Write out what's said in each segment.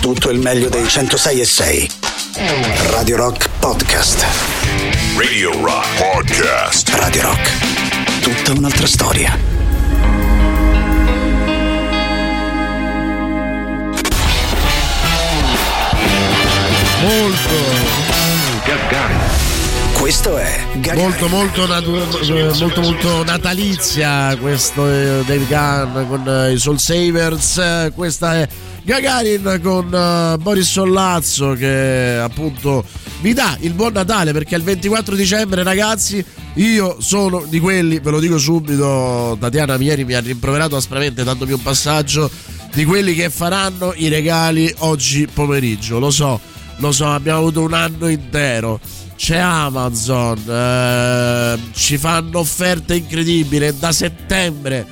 tutto il meglio dei 106 e 6. Radio Rock Podcast. Radio Rock Podcast. Radio Rock. Tutta un'altra storia. Molto. Questo è Gagarin. Molto molto, natu- molto molto natalizia questo è Dave Gunn con eh, i Soul Savers questa è Gagarin con eh, Boris Sollazzo che appunto vi dà il buon Natale perché il 24 dicembre ragazzi io sono di quelli ve lo dico subito Tatiana ieri mi ha rimproverato aspramente dandomi un passaggio di quelli che faranno i regali oggi pomeriggio lo so lo so abbiamo avuto un anno intero c'è Amazon, eh, ci fanno offerte incredibili è da settembre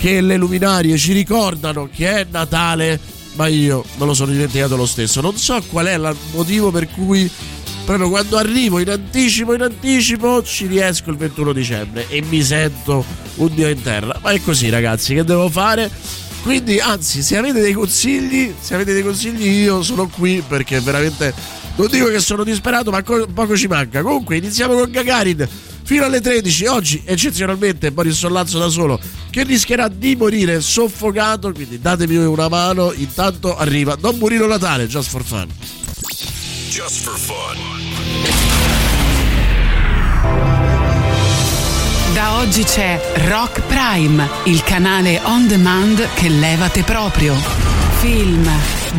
che le luminarie ci ricordano che è Natale, ma io me lo sono dimenticato lo stesso. Non so qual è il motivo per cui proprio quando arrivo in anticipo, in anticipo, ci riesco il 21 dicembre e mi sento un dio in terra. Ma è così ragazzi, che devo fare? Quindi, anzi, se avete dei consigli, se avete dei consigli, io sono qui perché veramente non dico che sono disperato, ma co- poco ci manca. Comunque, iniziamo con Gagarin fino alle 13. Oggi, eccezionalmente, Boris Sollazzo da solo, che rischierà di morire soffocato. Quindi datemi una mano. Intanto arriva Don Burino Natale, just for fun. Just for fun. Da oggi c'è Rock Prime, il canale on demand che levate proprio. Film,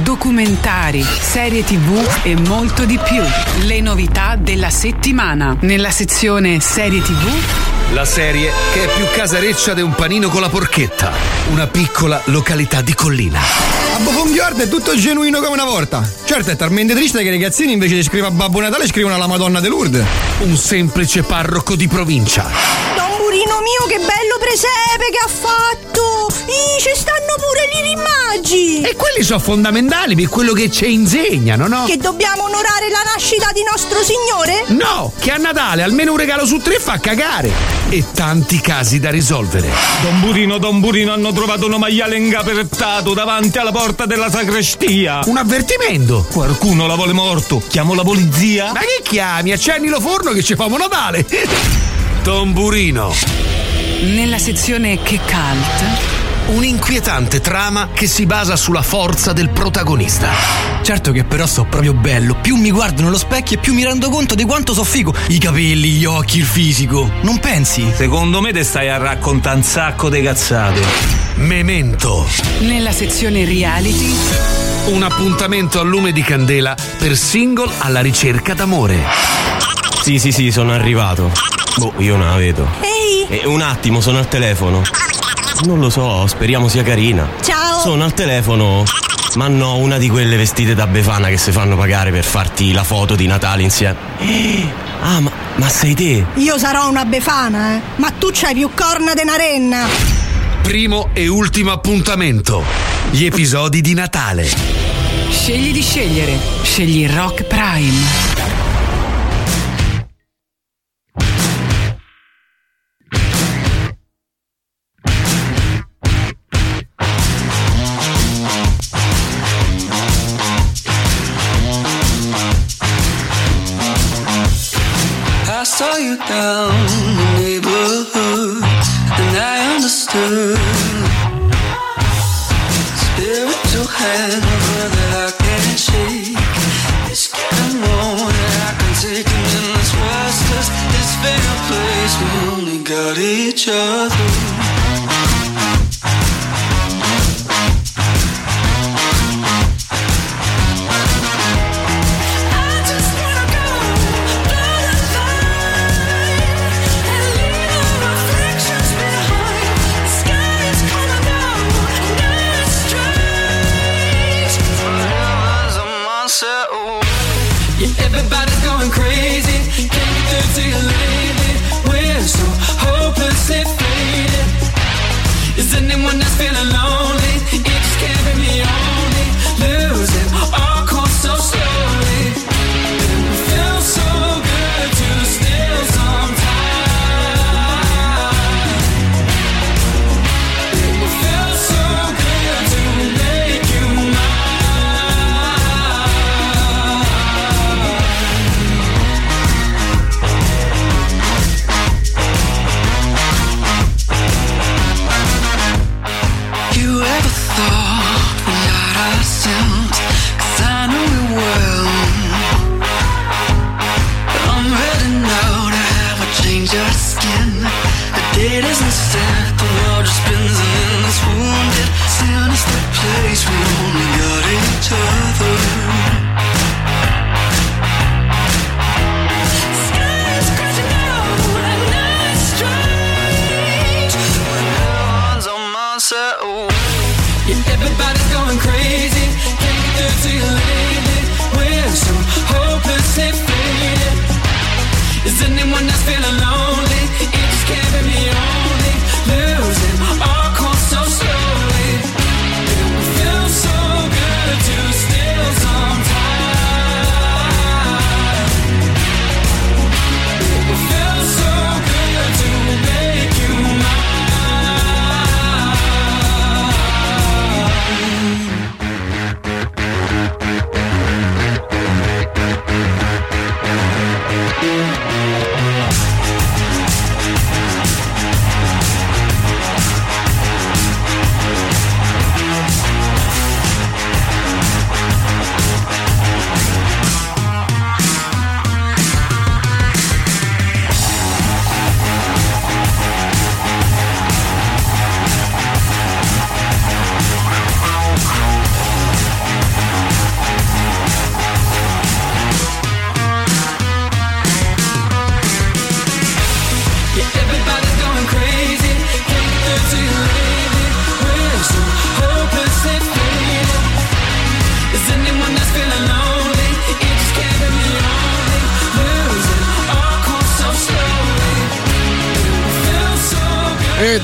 documentari, serie tv e molto di più. Le novità della settimana. Nella sezione serie tv La serie che è più casareccia di un panino con la porchetta. Una piccola località di collina. A Bofonghioarda è tutto genuino come una volta. Certo, è talmente triste che i ragazzini invece di scrivere a Babbo Natale scrivono alla Madonna de Lourdes. Un semplice parroco di provincia. Don Burino mio, che bello presepe che ha fatto! Ih, ci stanno pure gli rimaggi! E quelli sono fondamentali per quello che ci insegnano, no? Che dobbiamo onorare la nascita di nostro Signore? No, che a Natale almeno un regalo su tre fa cagare. E tanti casi da risolvere. Don Burino, Don Burino hanno trovato un maiale ingaperettato davanti alla porta della sacrestia. Un avvertimento. Qualcuno la vuole morto. Chiamo la polizia. Ma che chiami? Accendi lo forno che ci famo Natale. Don Burino. nella sezione Che Cult. Un'inquietante trama che si basa sulla forza del protagonista. Certo che però so proprio bello. Più mi guardo nello specchio e più mi rendo conto di quanto so figo. I capelli, gli occhi, il fisico. Non pensi? Secondo me te stai a raccontare un sacco di cazzate. Memento. Nella sezione Reality Un appuntamento a lume di candela per single alla ricerca d'amore. Sì, sì, sì, sono arrivato. Boh, io non la vedo. Ehi, E un attimo, sono al telefono. Non lo so, speriamo sia carina. ciao! Sono al telefono. Ma no, una di quelle vestite da befana che si fanno pagare per farti la foto di Natale insieme. Ah, ma, ma sei te? Io sarò una befana, eh! Ma tu c'hai più corna di una renna! Primo e ultimo appuntamento. Gli episodi di Natale. Scegli di scegliere. Scegli Rock Prime.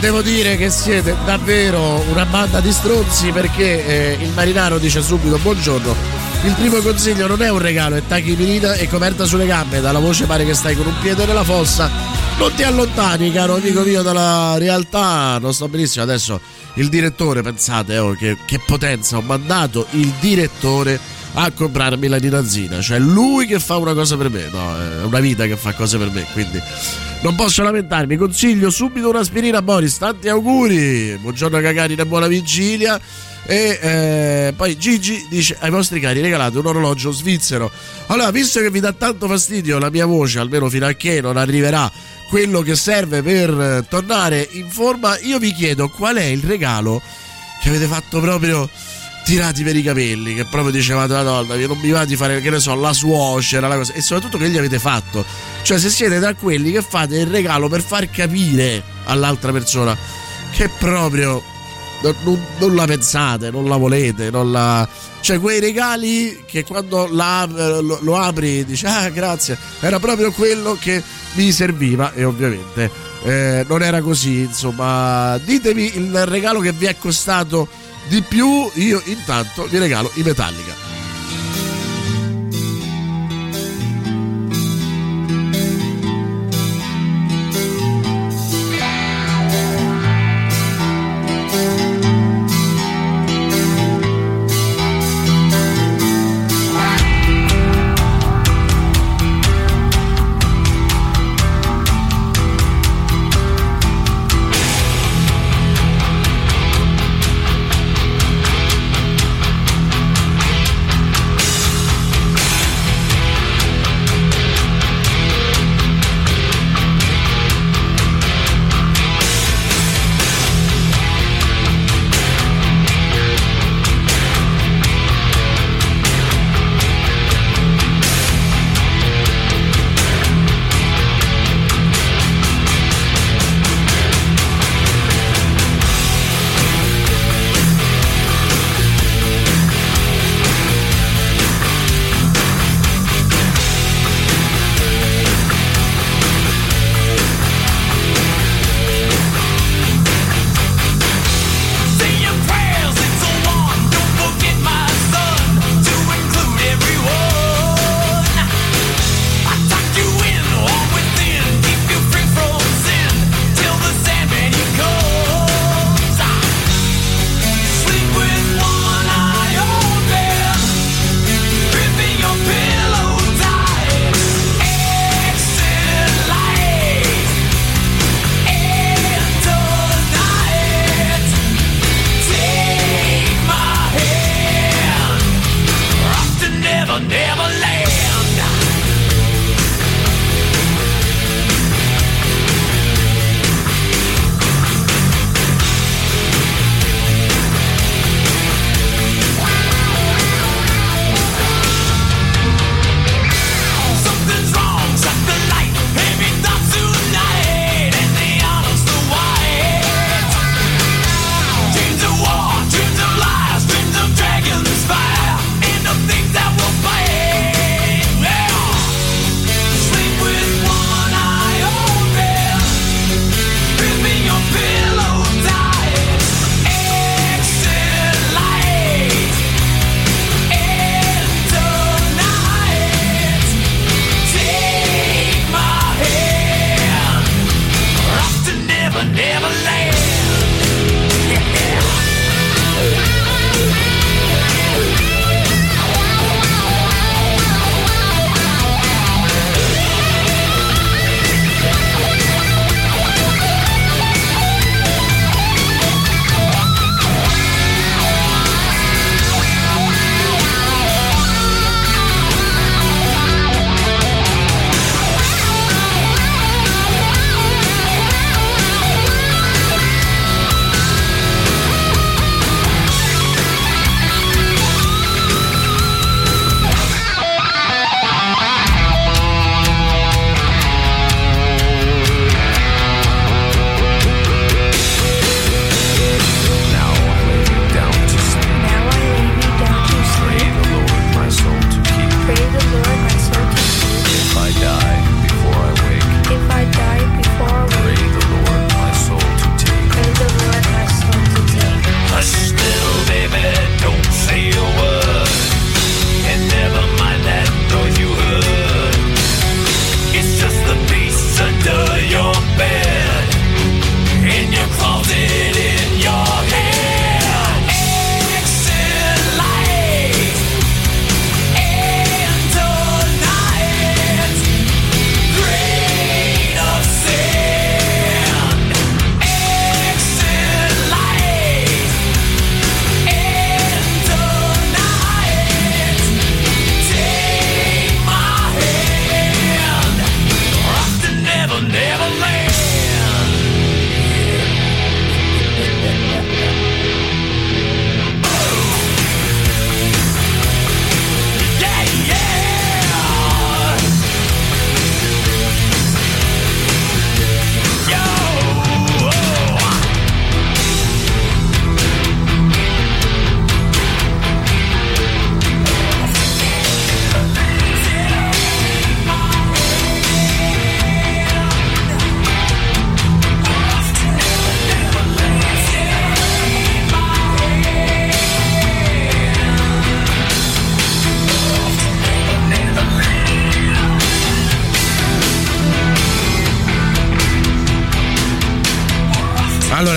Devo dire che siete davvero una banda di stronzi perché eh, il marinaro dice subito buongiorno. Il primo consiglio non è un regalo, è tachipirina e coperta sulle gambe. Dalla voce pare che stai con un piede nella fossa. Non ti allontani, caro amico mio, dalla realtà. Non sto benissimo. Adesso il direttore, pensate, oh, che, che potenza. Ho mandato il direttore a comprarmi la ninazina. Cioè lui che fa una cosa per me. No, è una vita che fa cose per me. Quindi non posso lamentarmi. Consiglio subito un'aspirina Boris. Tanti auguri. Buongiorno Cagari e buona vigilia. E eh, poi Gigi dice ai vostri cari regalate un orologio svizzero. Allora, visto che vi dà tanto fastidio la mia voce, almeno fino a che non arriverà quello che serve per eh, tornare in forma, io vi chiedo qual è il regalo che avete fatto proprio tirati per i capelli, che proprio dicevate madonna, che non mi va di fare, che ne so, la suocera, la cosa, e soprattutto che gli avete fatto. Cioè, se siete tra quelli che fate il regalo per far capire all'altra persona che proprio non, non- non la pensate, non la volete, non la... Cioè quei regali che quando la- lo, lo apri dici ah grazie, era proprio quello che mi serviva e ovviamente eh, non era così, insomma ditemi il regalo che vi è costato di più, io intanto vi regalo i Metallica.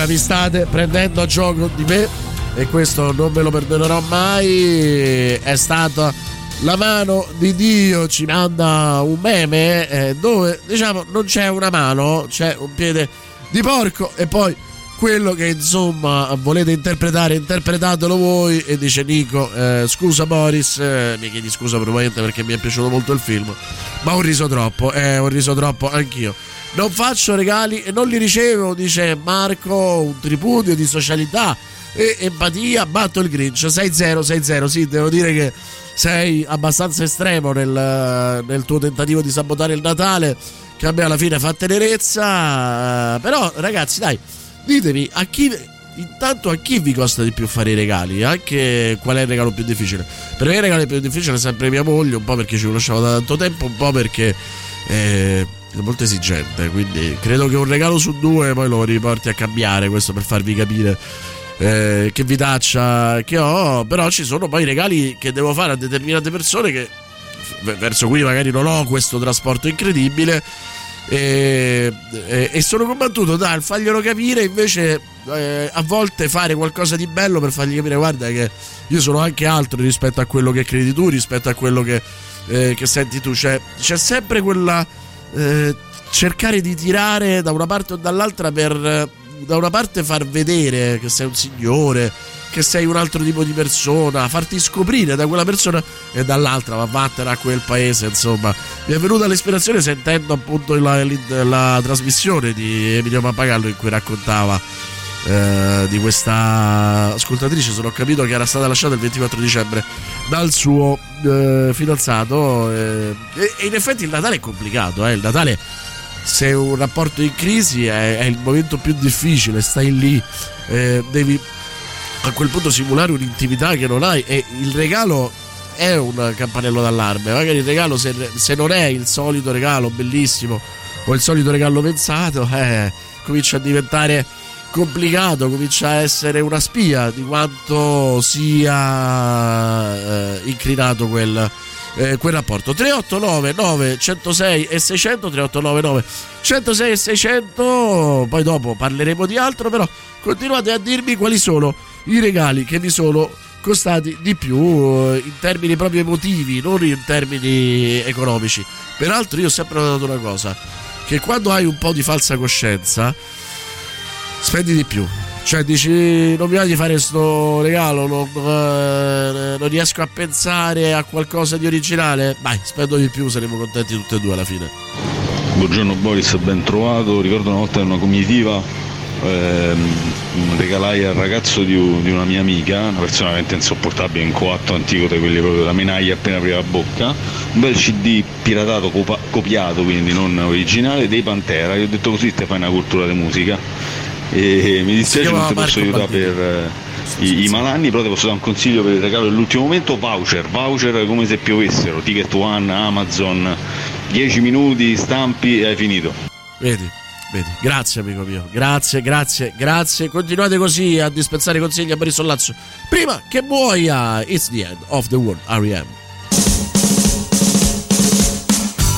Vi state prendendo a gioco di me e questo non me lo perdonerò mai. È stata la mano di Dio, ci manda un meme eh, dove diciamo non c'è una mano, c'è un piede di porco e poi quello che insomma volete interpretare, interpretatelo voi e dice Nico, eh, scusa Boris, eh, mi chiedi scusa probabilmente perché mi è piaciuto molto il film, ma ho riso troppo, eh, ho riso troppo anch'io. Non faccio regali e non li ricevo, dice Marco, un tripudio di socialità e empatia, batto il Grinch. 6-0, 6-0, sì, devo dire che sei abbastanza estremo nel, nel tuo tentativo di sabotare il Natale, che a me alla fine fa tenerezza, eh, però ragazzi dai, ditemi a chi intanto a chi vi costa di più fare i regali? Anche qual è il regalo più difficile? Per me il regalo più difficile è sempre mia moglie un po' perché ci conosciamo da tanto tempo un po' perché eh, molto esigente quindi credo che un regalo su due poi lo riporti a cambiare questo per farvi capire eh, che vitaccia che ho però ci sono poi regali che devo fare a determinate persone che verso cui magari non ho questo trasporto incredibile e, e- e sono combattuto dal farglielo capire invece eh, a volte fare qualcosa di bello per fargli capire guarda che io sono anche altro rispetto a quello che credi tu rispetto a quello che, eh, che senti tu cioè, c'è sempre quella eh, cercare di tirare da una parte o dall'altra per eh, da una parte far vedere che sei un signore che sei un altro tipo di persona, farti scoprire da quella persona e dall'altra va vattene a quel paese. Insomma, mi è venuta l'ispirazione sentendo appunto la, la- la trasmissione di Emilio Pappagallo in cui raccontava eh, di questa ascoltatrice. Sono capito che era stata lasciata il 24 dicembre dal suo eh, fidanzato. eh, e, in effetti il Natale è complicato. eh, Il Natale se un rapporto in crisi è, è il momento più difficile, stai lì, eh, devi a quel punto simulare un'intimità che non hai e il regalo è un campanello d'allarme, magari il regalo se, se non è il solito regalo bellissimo o il solito regalo pensato, comincia a diventare complicato, comincia a essere una spia di quanto sia eh, inclinato quel, eh, quel rapporto. 389 9 106 e 600 389 9 106 e 600 poi dopo parleremo di altro però continuate a dirmi quali sono i regali che vi sono costati di più eh, in termini proprio emotivi non in termini economici. Peraltro io ho sempre notato una cosa che quando hai un po' di falsa coscienza spendi di più cioè dici non mi va di fare questo regalo non, eh, non riesco a pensare a qualcosa di originale vai spendo di più saremo contenti tutti e due alla fine Buongiorno Boris, ben trovato. Ricordo una volta in una comitiva ehm, regalai al ragazzo di, di una mia amica, una persona veramente insopportabile, un coatto antico di quelli proprio da menaglia appena apriva la bocca, un bel CD piratato, copa- copiato, quindi non originale, dei Pantera. Io ho detto così te fai una cultura di musica. E mi dispiace non ti posso aiutare per eh, i, i malanni, però ti posso dare un consiglio per il regalo dell'ultimo momento, voucher, voucher come se piovessero, Ticket One, Amazon, 10 minuti, stampi e hai finito. vedi vedi. Grazie amico mio. Grazie grazie grazie. Continuate così a dispensare consigli a Boris Sollazzo. Prima che muoia it's the end of the world R.E.M.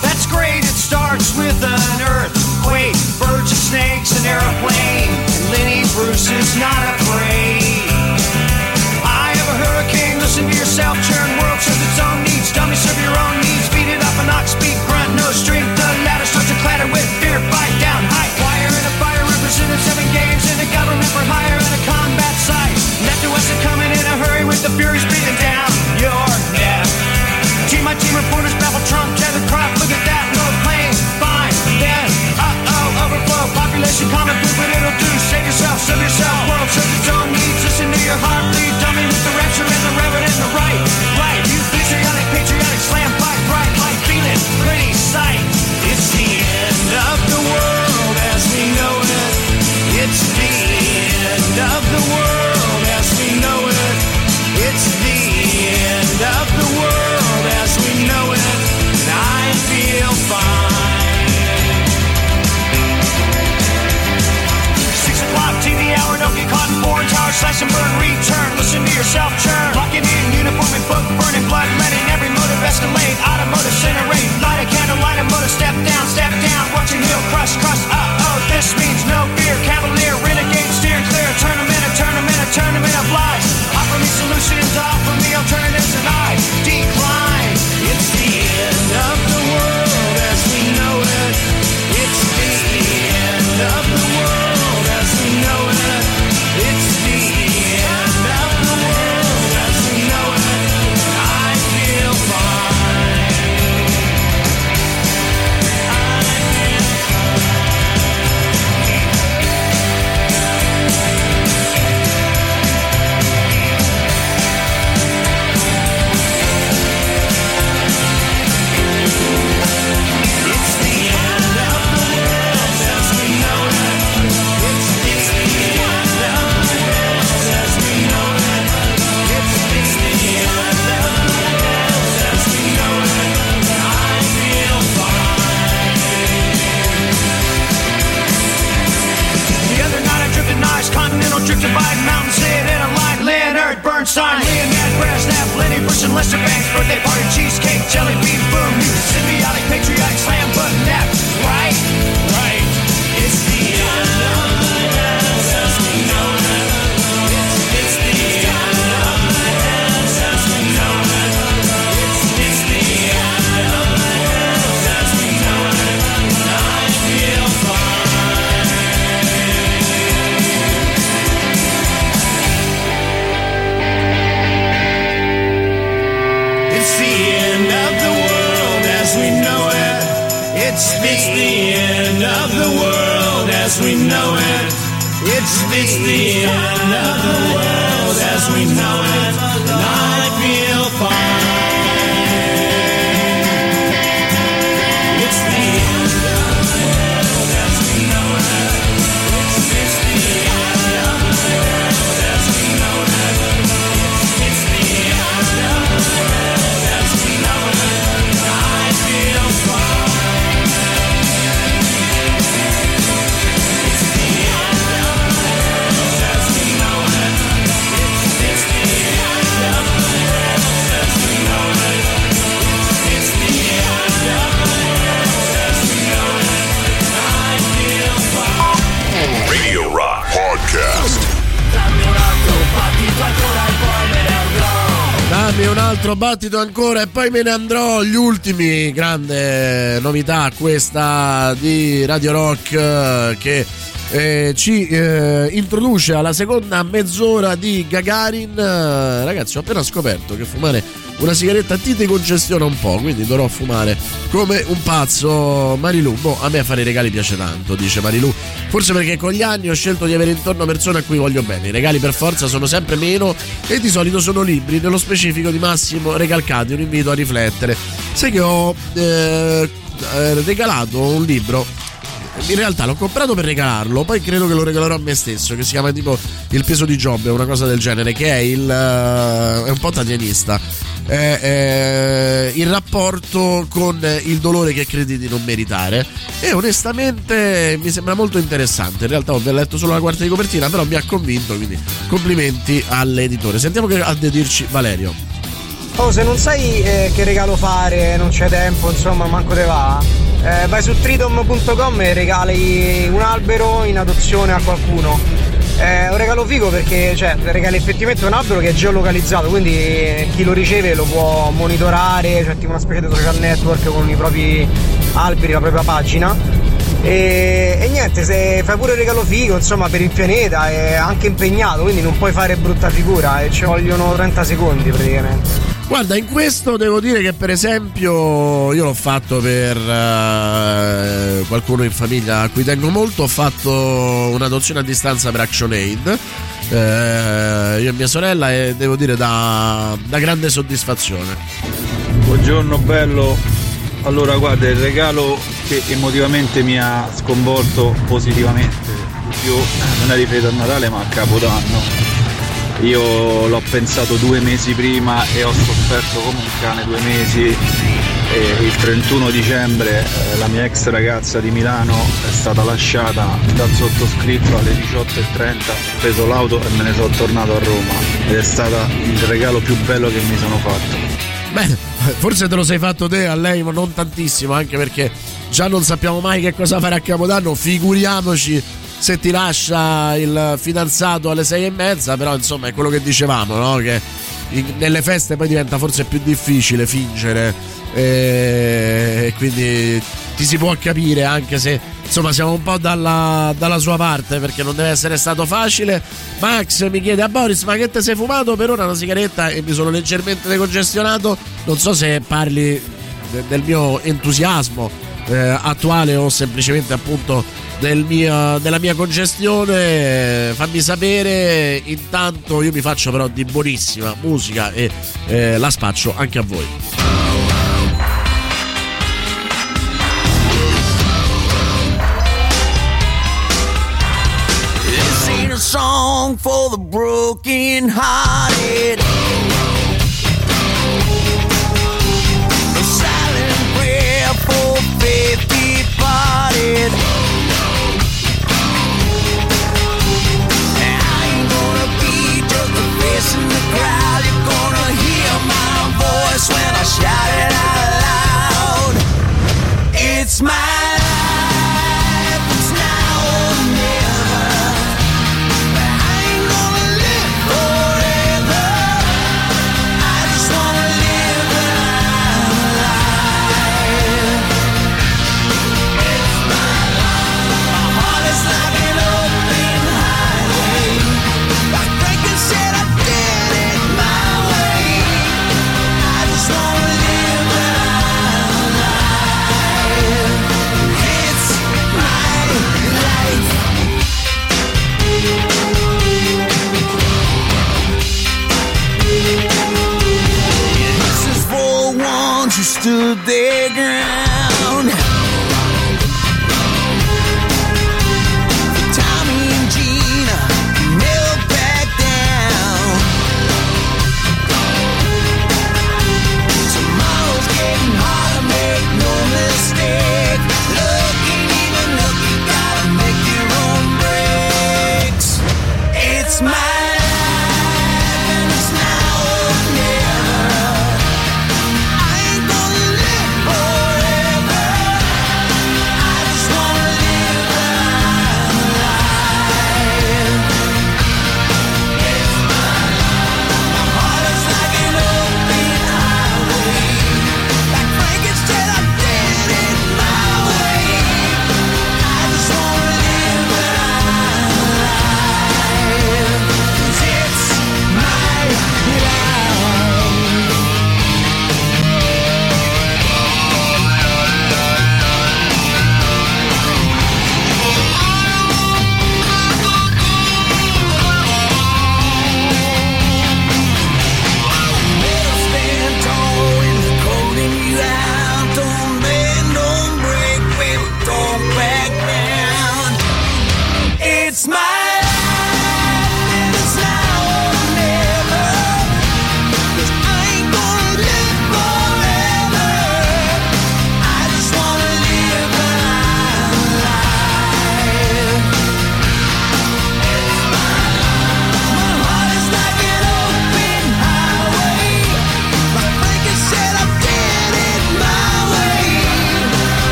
That's great, it starts with an earthquake, birds and snakes, an airplane. Bruce is not afraid. I have a hurricane, listen to yourself, churn world serves its own needs. Dummy serve your own battito ancora e poi me ne andrò. Gli ultimi, grande novità questa di Radio Rock eh, che eh, ci eh, introduce alla seconda mezz'ora di Gagarin. Eh, ragazzi, ho appena scoperto che fumare una sigaretta ti decongestiona un po', quindi dovrò fumare come un pazzo. Marilu, boh, a me fare i regali piace tanto, dice Marilu. Forse perché con gli anni ho scelto di avere intorno persone a cui voglio bene. I regali per forza sono sempre meno e di solito sono libri, nello specifico di Massimo Recalcati, un invito a riflettere. Sai che ho eh, eh, regalato un libro in realtà l'ho comprato per regalarlo, poi credo che lo regalerò a me stesso, che si chiama tipo Il peso di Giobbe, una cosa del genere, che è il eh, è un po' tatianista. È, è il rapporto con il dolore che credi di non meritare. E onestamente mi sembra molto interessante. In realtà ho letto solo la quarta di copertina però mi ha convinto quindi complimenti all'editore. Sentiamo che ha da dirci Valerio. Oh, se non sai eh, che regalo fare, non c'è tempo, insomma, manco te va, eh, vai su tridom.com e regali un albero in adozione a qualcuno. È un regalo figo perché cioè, regali effettivamente un albero che è geolocalizzato, quindi eh, chi lo riceve lo può monitorare, cioè tipo una specie di social network con i propri alberi, la propria pagina. E, e niente, se fai pure il regalo figo, insomma, per il pianeta è anche impegnato, quindi non puoi fare brutta figura e ci vogliono 30 secondi praticamente. Guarda, in questo devo dire che per esempio io l'ho fatto per eh, qualcuno in famiglia a cui tengo molto, ho fatto un'adozione a distanza per ActionAid, eh, io e mia sorella e devo dire da, da grande soddisfazione. Buongiorno bello. Allora guarda, il regalo che emotivamente mi ha sconvolto positivamente più non è riferito a Natale ma a Capodanno. Io l'ho pensato due mesi prima e ho sofferto come un cane due mesi. E il 31 dicembre eh, la mia ex ragazza di Milano è stata lasciata dal sottoscritto alle 18.30, ho preso l'auto e me ne sono tornato a Roma ed è stato il regalo più bello che mi sono fatto. Beh, forse te lo sei fatto te a lei, ma non tantissimo, anche perché già non sappiamo mai che cosa fare a Capodanno, figuriamoci se ti lascia il fidanzato alle sei e mezza, però insomma è quello che dicevamo, no? Che in- nelle feste poi diventa forse più difficile fingere e quindi ti si può capire anche se insomma siamo un po' dalla, dalla sua parte perché non deve essere stato facile. Max mi chiede a Boris ma che te sei fumato per ora una sigaretta e mi sono leggermente decongestionato, non so se parli de- del mio entusiasmo eh, attuale o semplicemente appunto del mio- della mia congestione fammi sapere intanto io mi faccio però di buonissima musica e eh, la spaccio anche a voi song for the broken hearted. Shout it out. today.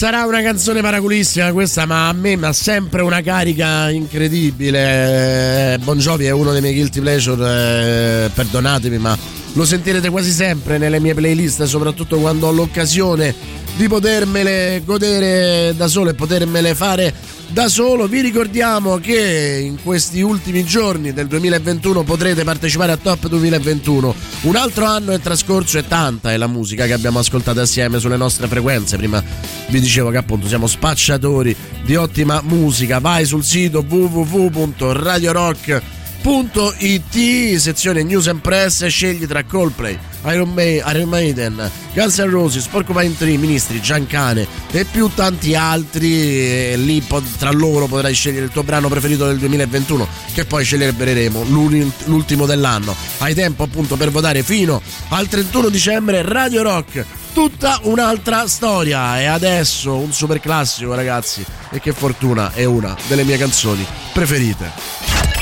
Sarà una canzone paraculissima questa, ma a me ha sempre una carica incredibile. Eh, Bon Jovi è uno dei miei guilty pleasure, eh, perdonatemi, ma lo sentirete quasi sempre nelle mie playlist, soprattutto quando ho l'occasione di potermele godere da solo e potermele fare da solo. Vi ricordiamo che in questi ultimi giorni del 2021 potrete partecipare a Top 2021. Un altro anno è trascorso e tanta è la musica che abbiamo ascoltato assieme sulle nostre frequenze. Prima vi dicevo che appunto siamo spacciatori di ottima musica. Vai sul sito www.radiorock.it, sezione News and Press, scegli tra Coldplay, Iron, May, Iron Maiden, Guns N' Roses, Porcupine Tree, Ministri, Giancane e più tanti altri. E lì tra loro potrai scegliere il tuo brano preferito del 2021, che poi celebreremo l'ultimo dell'anno. Hai tempo appunto per votare fino al 31 dicembre. Radio Rock, tutta un'altra storia. E adesso un super classico, ragazzi. E che fortuna, è una delle mie canzoni preferite.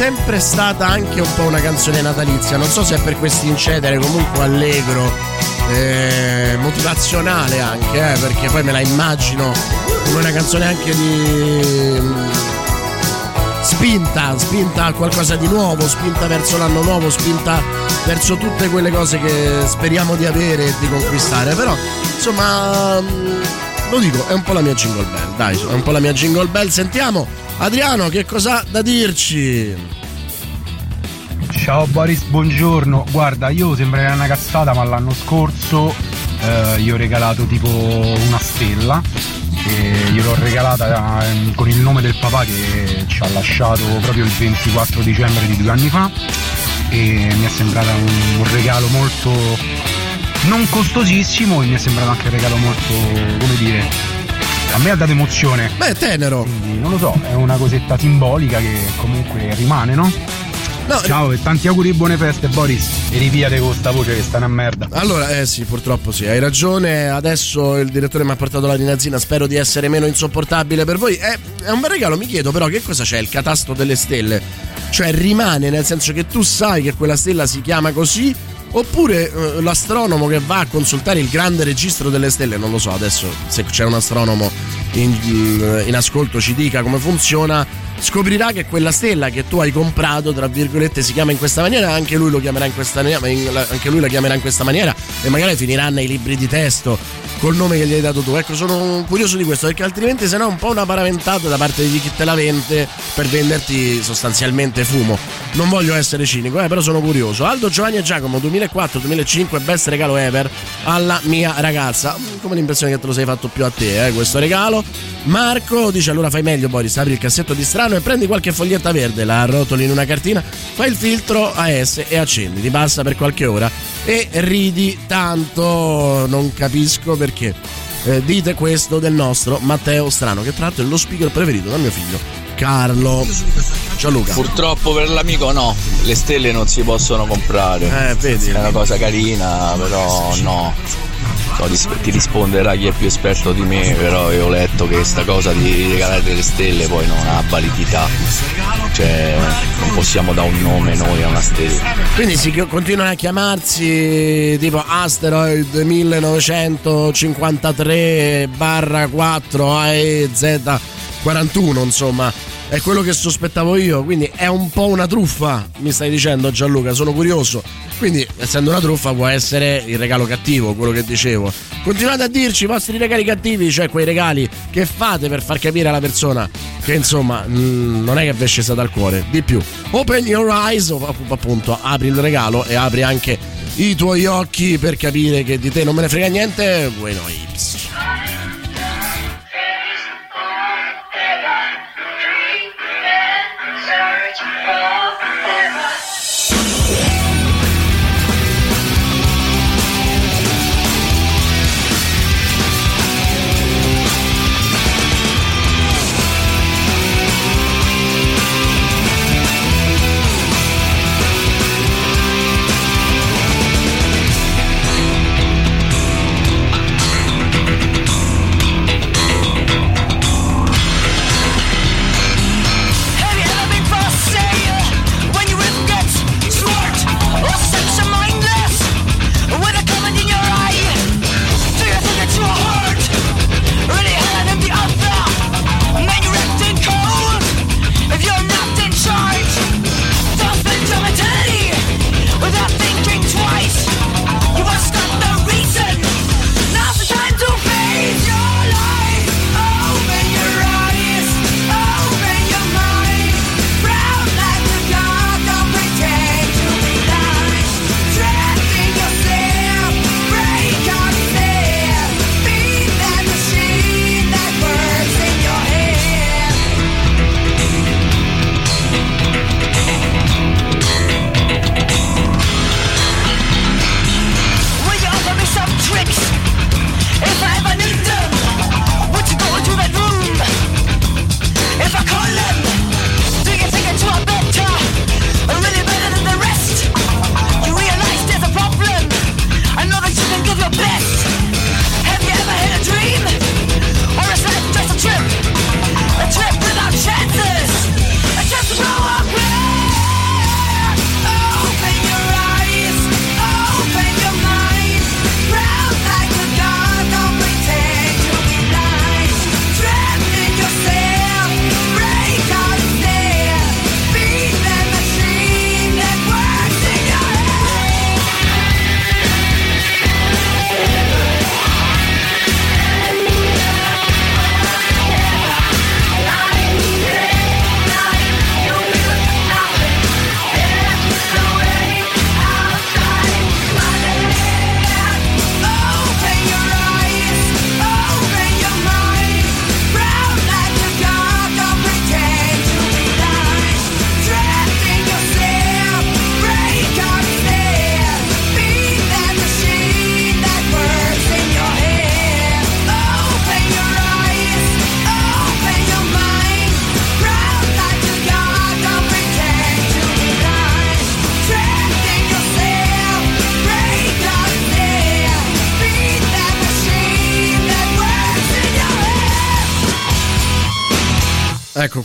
Sempre stata anche un po' una canzone natalizia. Non so se è per questo incedere, comunque allegro, eh, motivazionale anche, eh, perché poi me la immagino come una canzone anche di. mm, Spinta, spinta a qualcosa di nuovo, spinta verso l'anno nuovo, spinta verso tutte quelle cose che speriamo di avere e di conquistare. Però, insomma, mm, lo dico, è un po' la mia jingle bell, dai, è un po' la mia jingle bell. Sentiamo Adriano che cosa da dirci. Ciao Boris, buongiorno. Guarda, io sembrerà una cazzata, ma l'anno scorso eh, gli ho regalato tipo una stella e gliel'ho regalata eh, con il nome del papà che ci ha lasciato proprio il 24 dicembre di due anni fa e mi è sembrata un, un regalo molto non costosissimo e mi è sembrato anche un regalo molto, come dire, a me ha dato emozione. Beh, tenero. Quindi non lo so, è una cosetta simbolica che comunque rimane, no? Ciao e tanti auguri buone feste Boris e ripiate con sta voce che sta una merda Allora, eh sì, purtroppo sì, hai ragione. Adesso il direttore mi ha portato la rinazzina. Spero di essere meno insopportabile per voi. È, è un bel regalo, mi chiedo però che cosa c'è? Il catasto delle stelle. Cioè, rimane nel senso che tu sai che quella stella si chiama così. Oppure eh, l'astronomo che va a consultare il grande registro delle stelle, non lo so adesso se c'è un astronomo in, in ascolto ci dica come funziona, scoprirà che quella stella che tu hai comprato, tra virgolette, si chiama in questa maniera, anche lui in questa anche lui la chiamerà in questa maniera e magari finirà nei libri di testo col nome che gli hai dato tu. Ecco, sono curioso di questo, perché altrimenti sennò è un po' una paraventata da parte di chi te la vende per venderti sostanzialmente fumo. Non voglio essere cinico, eh, però sono curioso. Aldo Giovanni e Giacomo 2004-2005 best regalo ever alla mia ragazza. Mm, Come l'impressione che te lo sei fatto più a te, eh, questo regalo. Marco dice allora fai meglio Boris, apri il cassetto di strano e prendi qualche foglietta verde, la arrotoli in una cartina, fai il filtro AS e accendi, ti basta per qualche ora e ridi tanto, non capisco perché. Eh, dite questo del nostro Matteo Strano, che tra l'altro è lo speaker preferito dal mio figlio Carlo. Ciao Luca. Purtroppo per l'amico no, le stelle non si possono comprare. Eh, vedi. È una cosa carina, però no. So, ti, risponderà chi è più esperto di me, però io ho letto che sta cosa di regalare le stelle poi non ha validità. Cioè, non possiamo dare un nome noi a una stella. Quindi si continuano a chiamarsi tipo Asteroid 1953 barra 4 AEZ 41, insomma. È quello che sospettavo io, quindi è un po' una truffa, mi stai dicendo Gianluca, sono curioso. Quindi, essendo una truffa, può essere il regalo cattivo, quello che dicevo. Continuate a dirci i vostri regali cattivi, cioè quei regali che fate per far capire alla persona che insomma mm, non è che vi è scesa dal cuore. Di più, open your eyes, appunto apri il regalo e apri anche i tuoi occhi per capire che di te non me ne frega niente. Bueno, ips.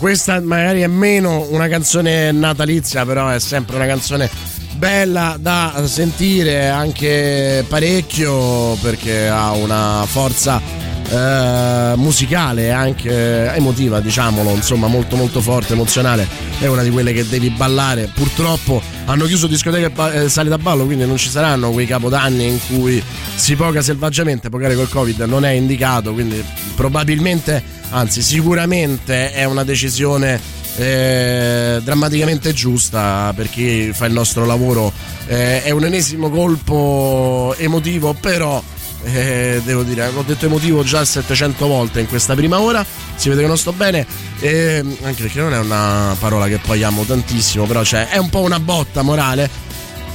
Questa magari è meno una canzone natalizia, però è sempre una canzone bella da sentire anche parecchio perché ha una forza eh, musicale e anche emotiva, diciamolo, insomma, molto molto forte, emozionale. È una di quelle che devi ballare. Purtroppo hanno chiuso discoteche e eh, sale da ballo, quindi non ci saranno quei capodanni in cui si poca selvaggiamente, pogare col Covid non è indicato, quindi probabilmente, anzi sicuramente è una decisione eh, drammaticamente giusta per chi fa il nostro lavoro. Eh, è un ennesimo colpo emotivo, però eh, devo dire, l'ho detto emotivo già 700 volte in questa prima ora. Si vede che non sto bene, eh, anche perché non è una parola che poi amo tantissimo, però cioè, è un po' una botta morale.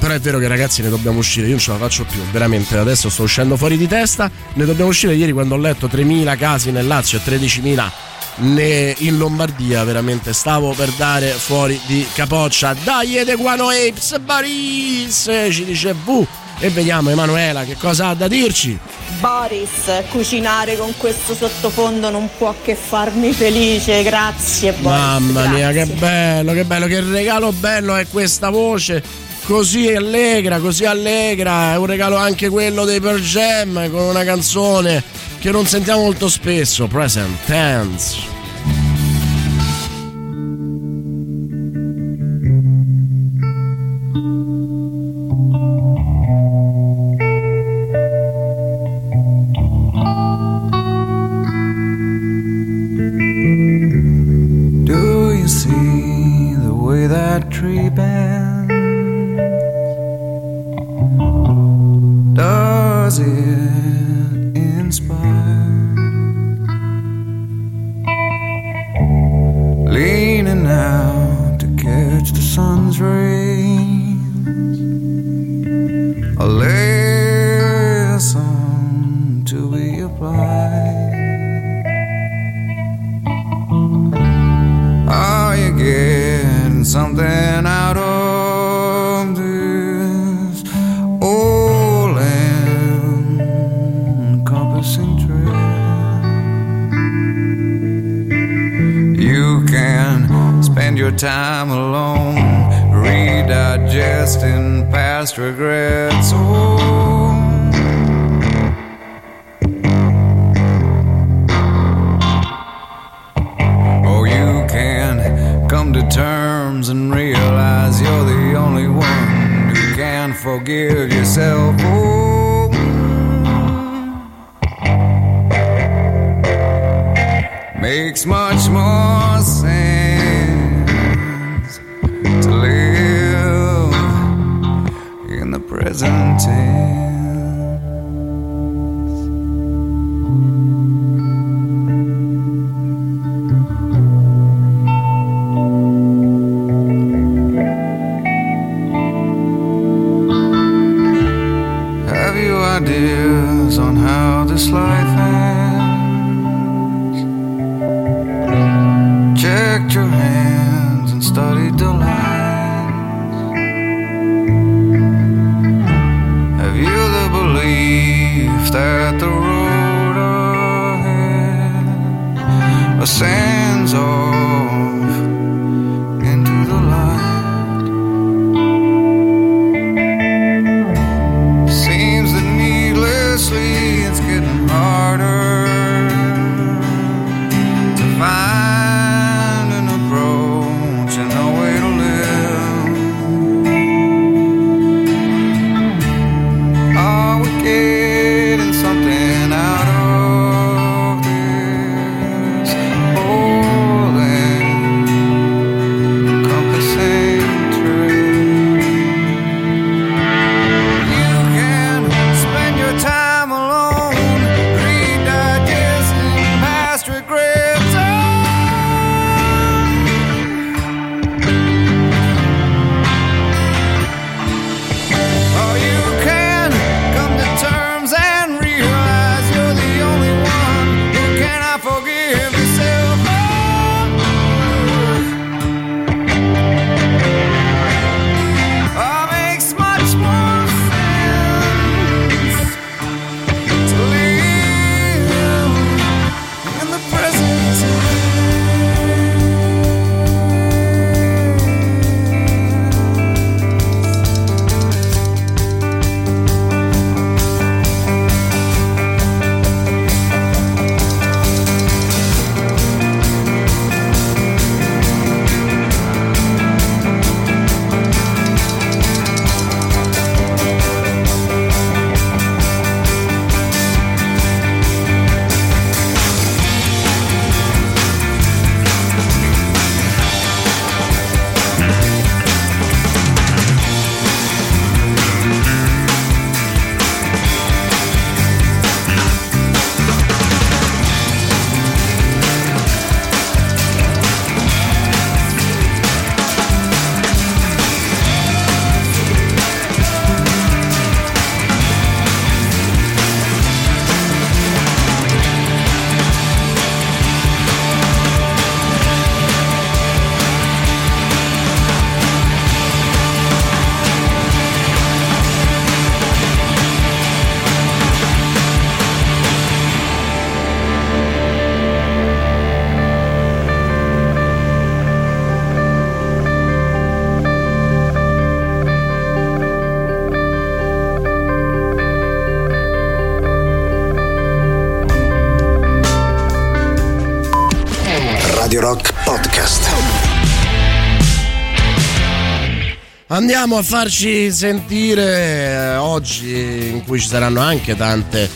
Però è vero che ragazzi ne dobbiamo uscire, io non ce la faccio più, veramente. Adesso sto uscendo fuori di testa, ne dobbiamo uscire. Ieri quando ho letto 3.000 casi nel Lazio e 13.000 ne- in Lombardia, veramente stavo per dare fuori di capoccia. Dai Edeguano Apes Baris, ci dice V e vediamo Emanuela che cosa ha da dirci. Boris, cucinare con questo sottofondo non può che farmi felice, grazie Boris. Mamma mia, che grazie. bello, che bello, che regalo bello è questa voce. Così allegra, così allegra. È un regalo anche quello dei Pearl Jam con una canzone che non sentiamo molto spesso. Present Tense. Andiamo a farci sentire eh, oggi, in cui ci saranno anche tante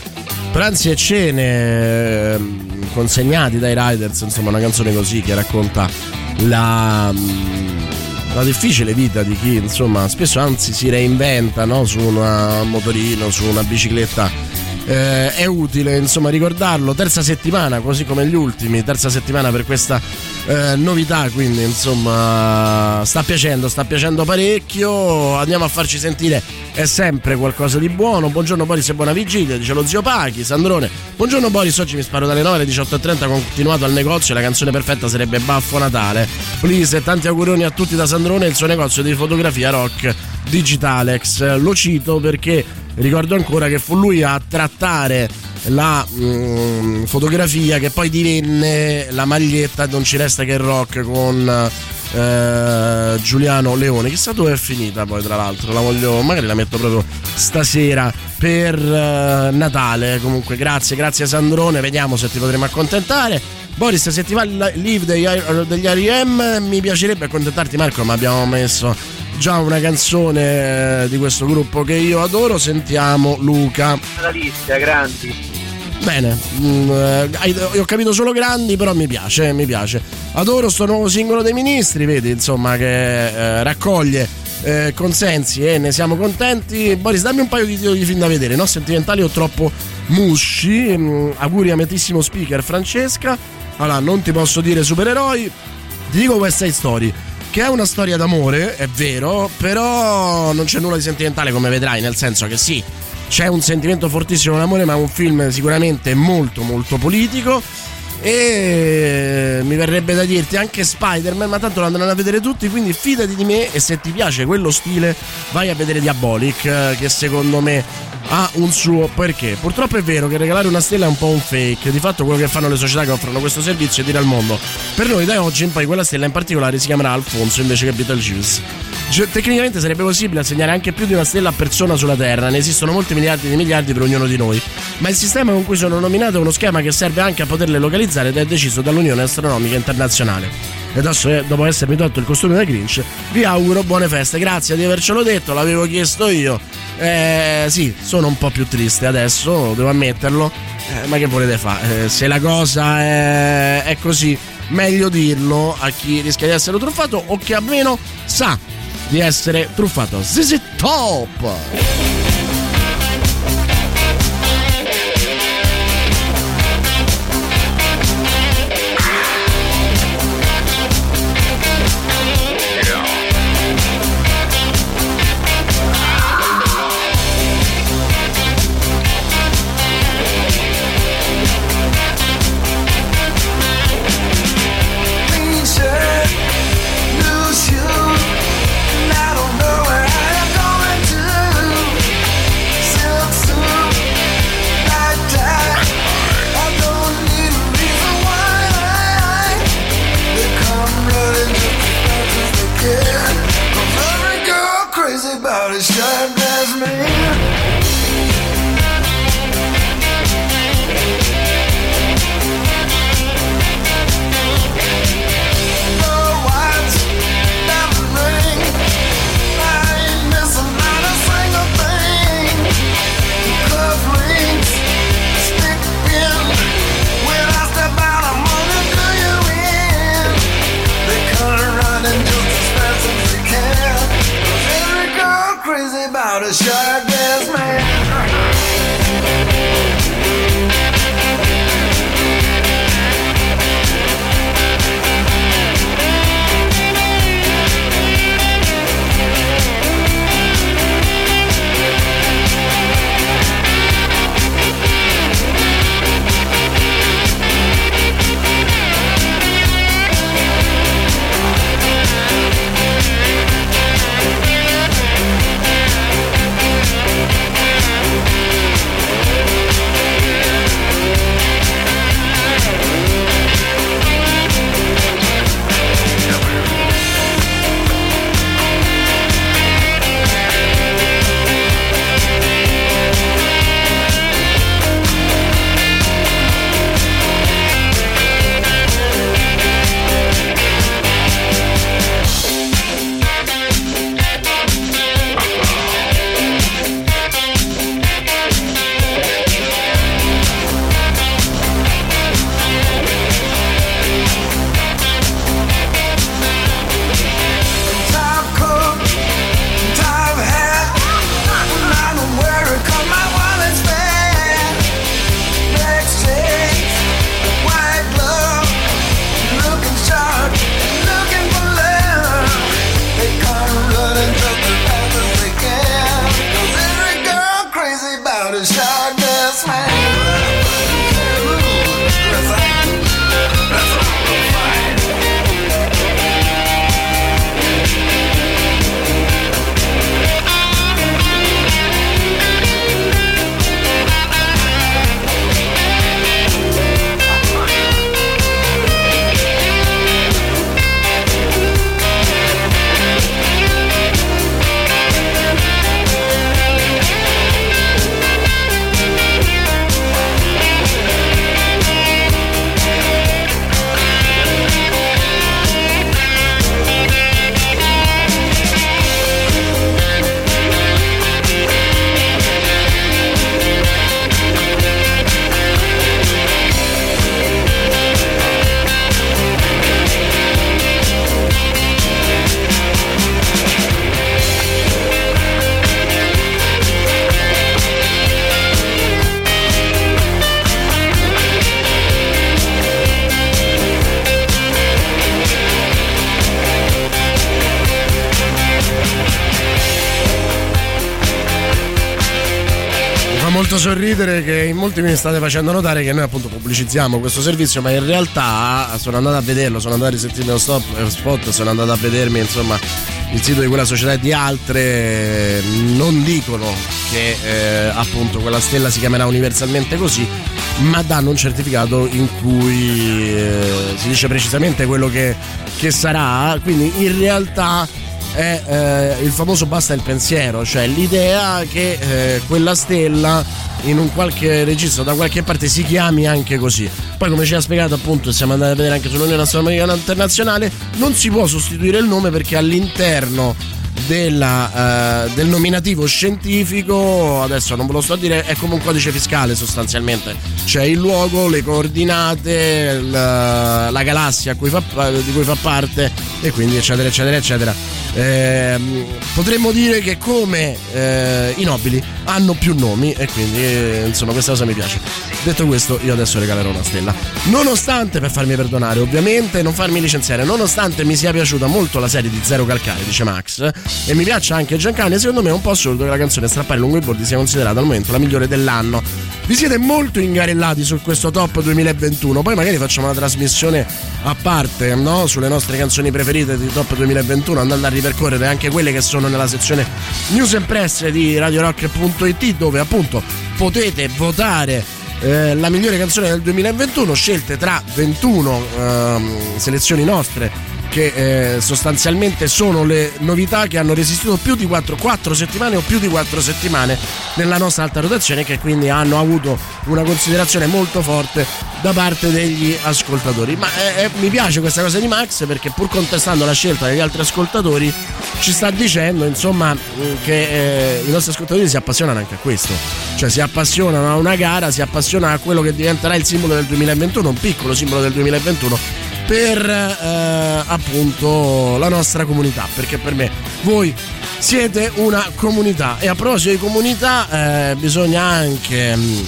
pranzi e cene ehm, consegnati dai Riders, insomma una canzone così che racconta la, mm, la difficile vita di chi insomma spesso anzi si reinventa no? su un motorino, su una bicicletta. Eh, è utile insomma ricordarlo terza settimana così come gli ultimi terza settimana per questa eh, novità quindi insomma sta piacendo sta piacendo parecchio. Andiamo a farci sentire è sempre qualcosa di buono. Buongiorno Boris e buona vigilia dice lo zio Pachi Sandrone. Buongiorno Boris oggi mi sparo dalle 9 alle 18.30 continuato al negozio la canzone perfetta sarebbe Baffo Natale. Please e tanti auguroni a tutti da Sandrone e il suo negozio di fotografia rock Digitalex. Lo cito perché ricordo ancora che fu lui a trattare la mm, fotografia che poi divenne la maglietta Non ci resta che rock con eh, Giuliano Leone. Chissà dove è finita poi, tra l'altro. La voglio, magari la metto proprio stasera per eh, Natale. Comunque, grazie, grazie Sandrone. Vediamo se ti potremo accontentare. Boris, se ti va il live degli, degli R.E.M. mi piacerebbe accontentarti, Marco, ma abbiamo messo già una canzone eh, di questo gruppo che io adoro. Sentiamo Luca. Natalizia, grandi. Bene, mm, eh, hai- ho capito solo grandi, però mi piace, mi piace. Adoro sto nuovo singolo dei ministri, vedi, insomma, che eh, raccoglie eh, consensi e ne siamo contenti. Boris, dammi un paio di titoli di film da vedere, no? Sentimentali o troppo musci. Mm, auguri amatissimo speaker Francesca. Allora, non ti posso dire supereroi, ti dico Side Story. Che è una storia d'amore, è vero, però non c'è nulla di sentimentale come vedrai, nel senso che sì, c'è un sentimento fortissimo d'amore, ma è un film sicuramente molto molto politico. E mi verrebbe da dirti anche Spider-Man, ma tanto lo andranno a vedere tutti, quindi fidati di me e se ti piace quello stile vai a vedere Diabolic, eh, che secondo me ha un suo perché. Purtroppo è vero che regalare una stella è un po' un fake, di fatto quello che fanno le società che offrono questo servizio è dire al mondo, per noi da oggi in poi quella stella in particolare si chiamerà Alfonso invece che Beetlejuice. Tecnicamente sarebbe possibile assegnare anche più di una stella a persona sulla Terra, ne esistono molti miliardi di miliardi per ognuno di noi, ma il sistema con cui sono nominate è uno schema che serve anche a poterle localizzare ed è deciso dall'Unione Astronomica Internazionale. E adesso, eh, dopo essermi tolto il costume da Grinch, vi auguro buone feste. Grazie di avercelo detto, l'avevo chiesto io. Eh, sì, sono un po' più triste adesso, devo ammetterlo. Eh, ma che volete fare? Eh, se la cosa è, è così, meglio dirlo a chi rischia di essere truffato o che almeno sa di essere truffato. ZZ Top! State facendo notare che noi appunto pubblicizziamo questo servizio, ma in realtà sono andato a vederlo, sono andato a risentirmi lo stop, lo spot, sono andato a vedermi insomma il sito di quella società e di altre non dicono che eh, appunto quella stella si chiamerà universalmente così, ma danno un certificato in cui eh, si dice precisamente quello che, che sarà, quindi in realtà è eh, il famoso basta il pensiero, cioè l'idea che eh, quella stella in un qualche registro da qualche parte si chiami anche così. Poi come ci ha spiegato appunto, siamo andati a vedere anche sull'Unione Astronomica Internazionale, non si può sostituire il nome perché all'interno della, eh, del nominativo scientifico, adesso non ve lo sto a dire, è come un codice fiscale sostanzialmente. C'è il luogo, le coordinate, la, la galassia cui fa, di cui fa parte e quindi eccetera eccetera eccetera. Ehm, potremmo dire che come eh, i nobili hanno più nomi e quindi eh, insomma questa cosa mi piace. Detto questo io adesso regalerò una stella. Nonostante, per farmi perdonare ovviamente, non farmi licenziare, nonostante mi sia piaciuta molto la serie di Zero Calcare, dice Max, e mi piaccia anche Giancani, secondo me è un po' assurdo che la canzone Strappare lungo i bordi sia considerata al momento la migliore dell'anno. Vi siete molto ingarellati su questo top 2021, poi magari facciamo una trasmissione a parte, no? Sulle nostre canzoni preferite di top 2021, andando a ripercorrere anche quelle che sono nella sezione News and Press di radiorock.it dove appunto potete votare eh, la migliore canzone del 2021 scelte tra 21 ehm, selezioni nostre che eh, sostanzialmente sono le novità che hanno resistito più di 4, 4 settimane o più di 4 settimane nella nostra alta rotazione che quindi hanno avuto una considerazione molto forte da parte degli ascoltatori. Ma eh, eh, mi piace questa cosa di Max perché pur contestando la scelta degli altri ascoltatori ci sta dicendo insomma mh, che eh, i nostri ascoltatori si appassionano anche a questo. Cioè si appassionano a una gara si appassionano a quello che diventerà il simbolo del 2021 un piccolo simbolo del 2021 per eh, appunto la nostra comunità perché per me voi siete una comunità. E a proposito di comunità eh, bisogna anche mm,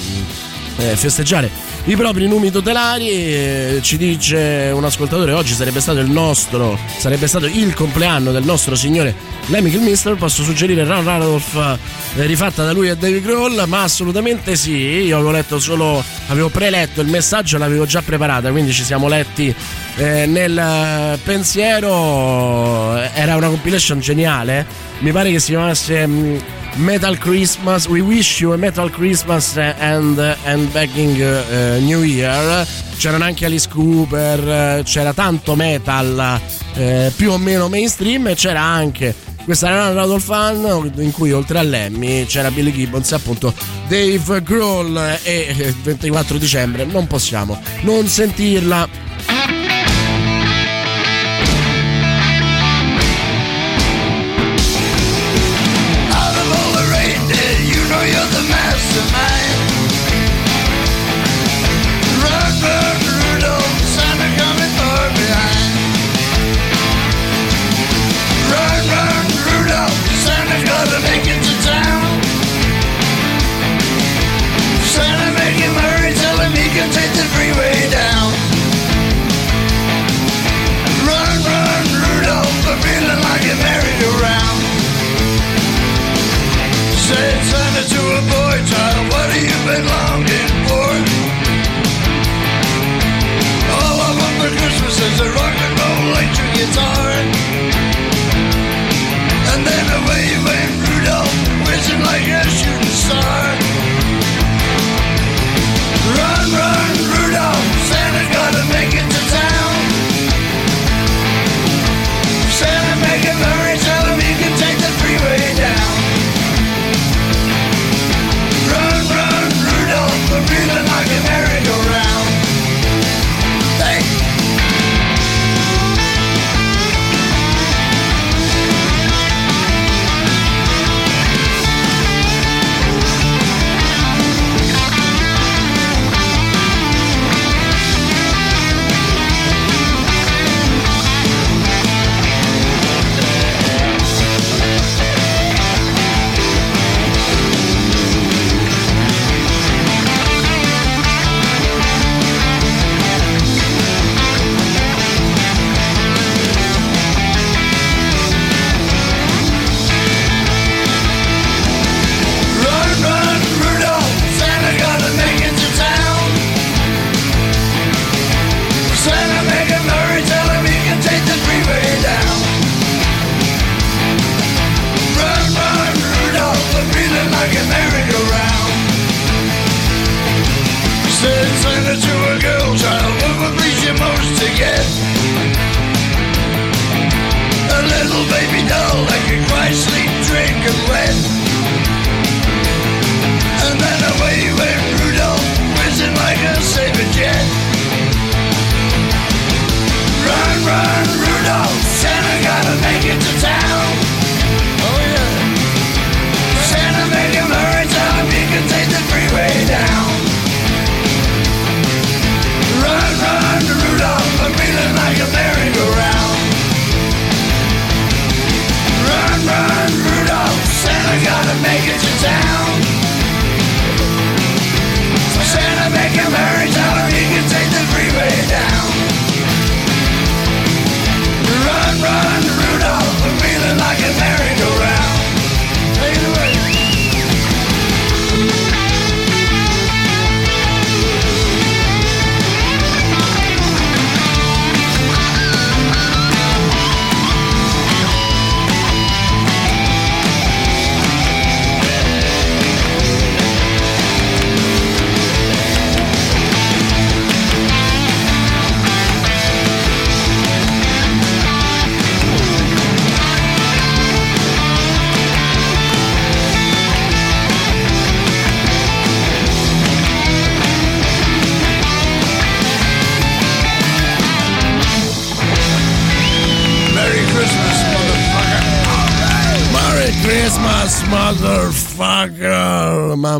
eh, festeggiare i propri numeri tutelari eh, ci dice un ascoltatore oggi sarebbe stato il nostro sarebbe stato il compleanno del nostro signore Lemmy Kilmister posso suggerire Run Rudolph eh, rifatta da lui e David Grohl? Ma assolutamente sì io avevo letto solo avevo preletto il messaggio l'avevo già preparata quindi ci siamo letti eh, nel eh, pensiero. Era una compilation geniale mi pare che si chiamasse mm, Metal Christmas We Wish You a Metal Christmas and, and Begging eh, New Year c'erano anche Alice Cooper eh, c'era tanto metal eh, più o meno mainstream e c'era anche questa era una Fan in cui oltre a Lemmy c'era Billy Gibbons e appunto Dave Grohl e il 24 dicembre non possiamo non sentirla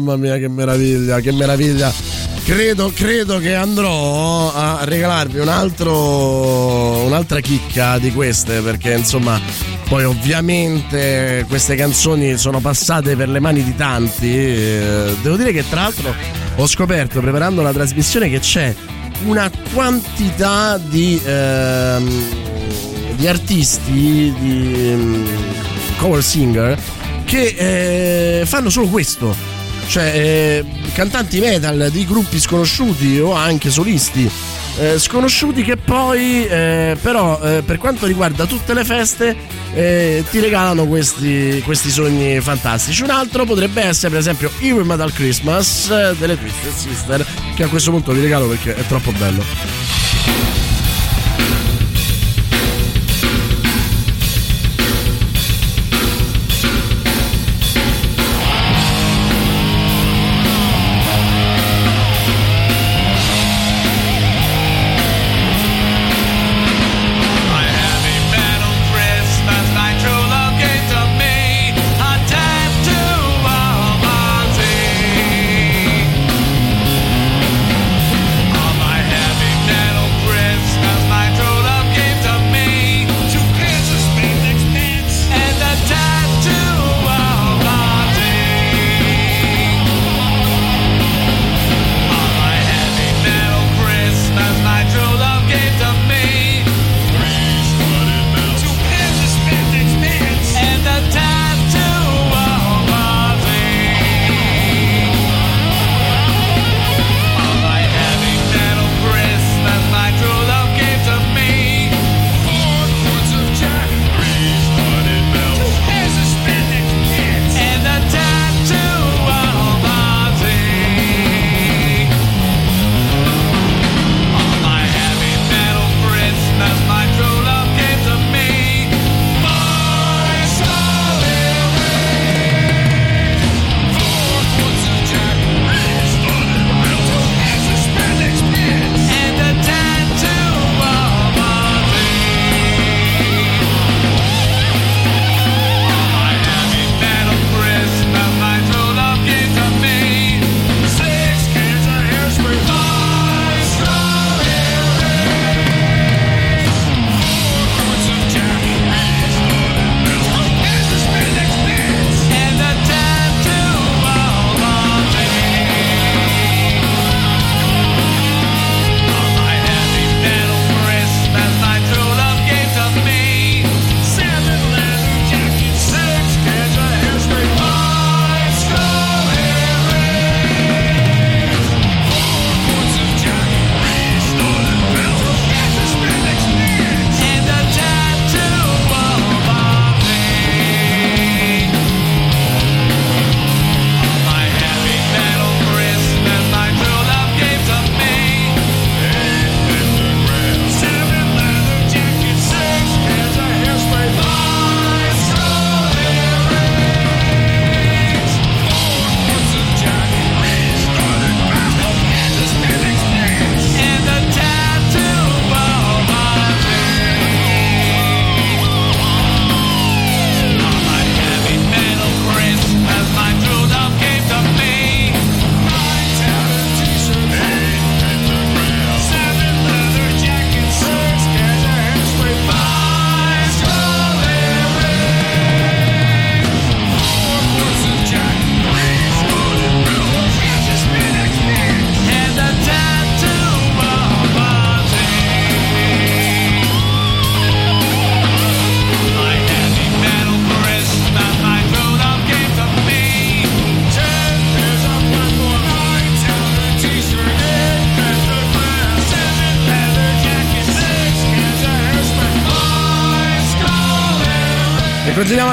Mamma mia, che meraviglia, che meraviglia! Credo, credo che andrò a regalarvi un altro, un'altra chicca di queste perché insomma poi ovviamente queste canzoni sono passate per le mani di tanti. eh, Devo dire che tra l'altro ho scoperto preparando la trasmissione che c'è una quantità di, ehm, di artisti, di ehm, cover singer che eh, fanno solo questo. Cioè, eh, cantanti metal di gruppi sconosciuti o anche solisti eh, sconosciuti che poi, eh, però, eh, per quanto riguarda tutte le feste, eh, ti regalano questi, questi sogni fantastici. Un altro potrebbe essere, per esempio, Evil Metal Christmas eh, delle Twisted Sister, che a questo punto vi regalo perché è troppo bello.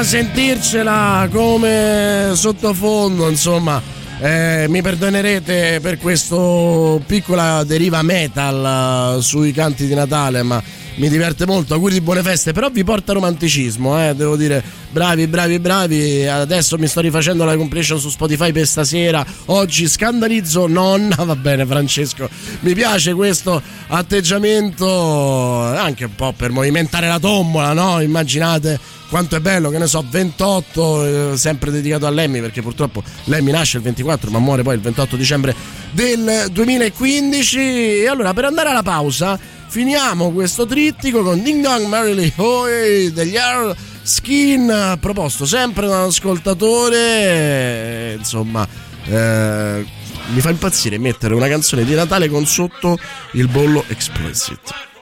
Sentircela come sottofondo, insomma. Eh, mi perdonerete per questa piccola deriva metal eh, sui canti di Natale, ma mi diverte molto. Auguri di buone feste, però vi porta romanticismo, eh, devo dire. Bravi, bravi, bravi. Adesso mi sto rifacendo la compilation su Spotify per stasera. Oggi scandalizzo nonna. Va bene, Francesco. Mi piace questo atteggiamento anche un po' per movimentare la tombola, no? Immaginate quanto è bello, che ne so, 28, eh, sempre dedicato a Lemmy, perché purtroppo Lemmy nasce il 24, ma muore poi il 28 dicembre del 2015. E allora, per andare alla pausa, finiamo questo trittico con Ding Dong Merrily Hoy degli Air Skin, proposto sempre da un ascoltatore. eh, Insomma, eh, mi fa impazzire mettere una canzone di Natale con sotto il bollo explicit.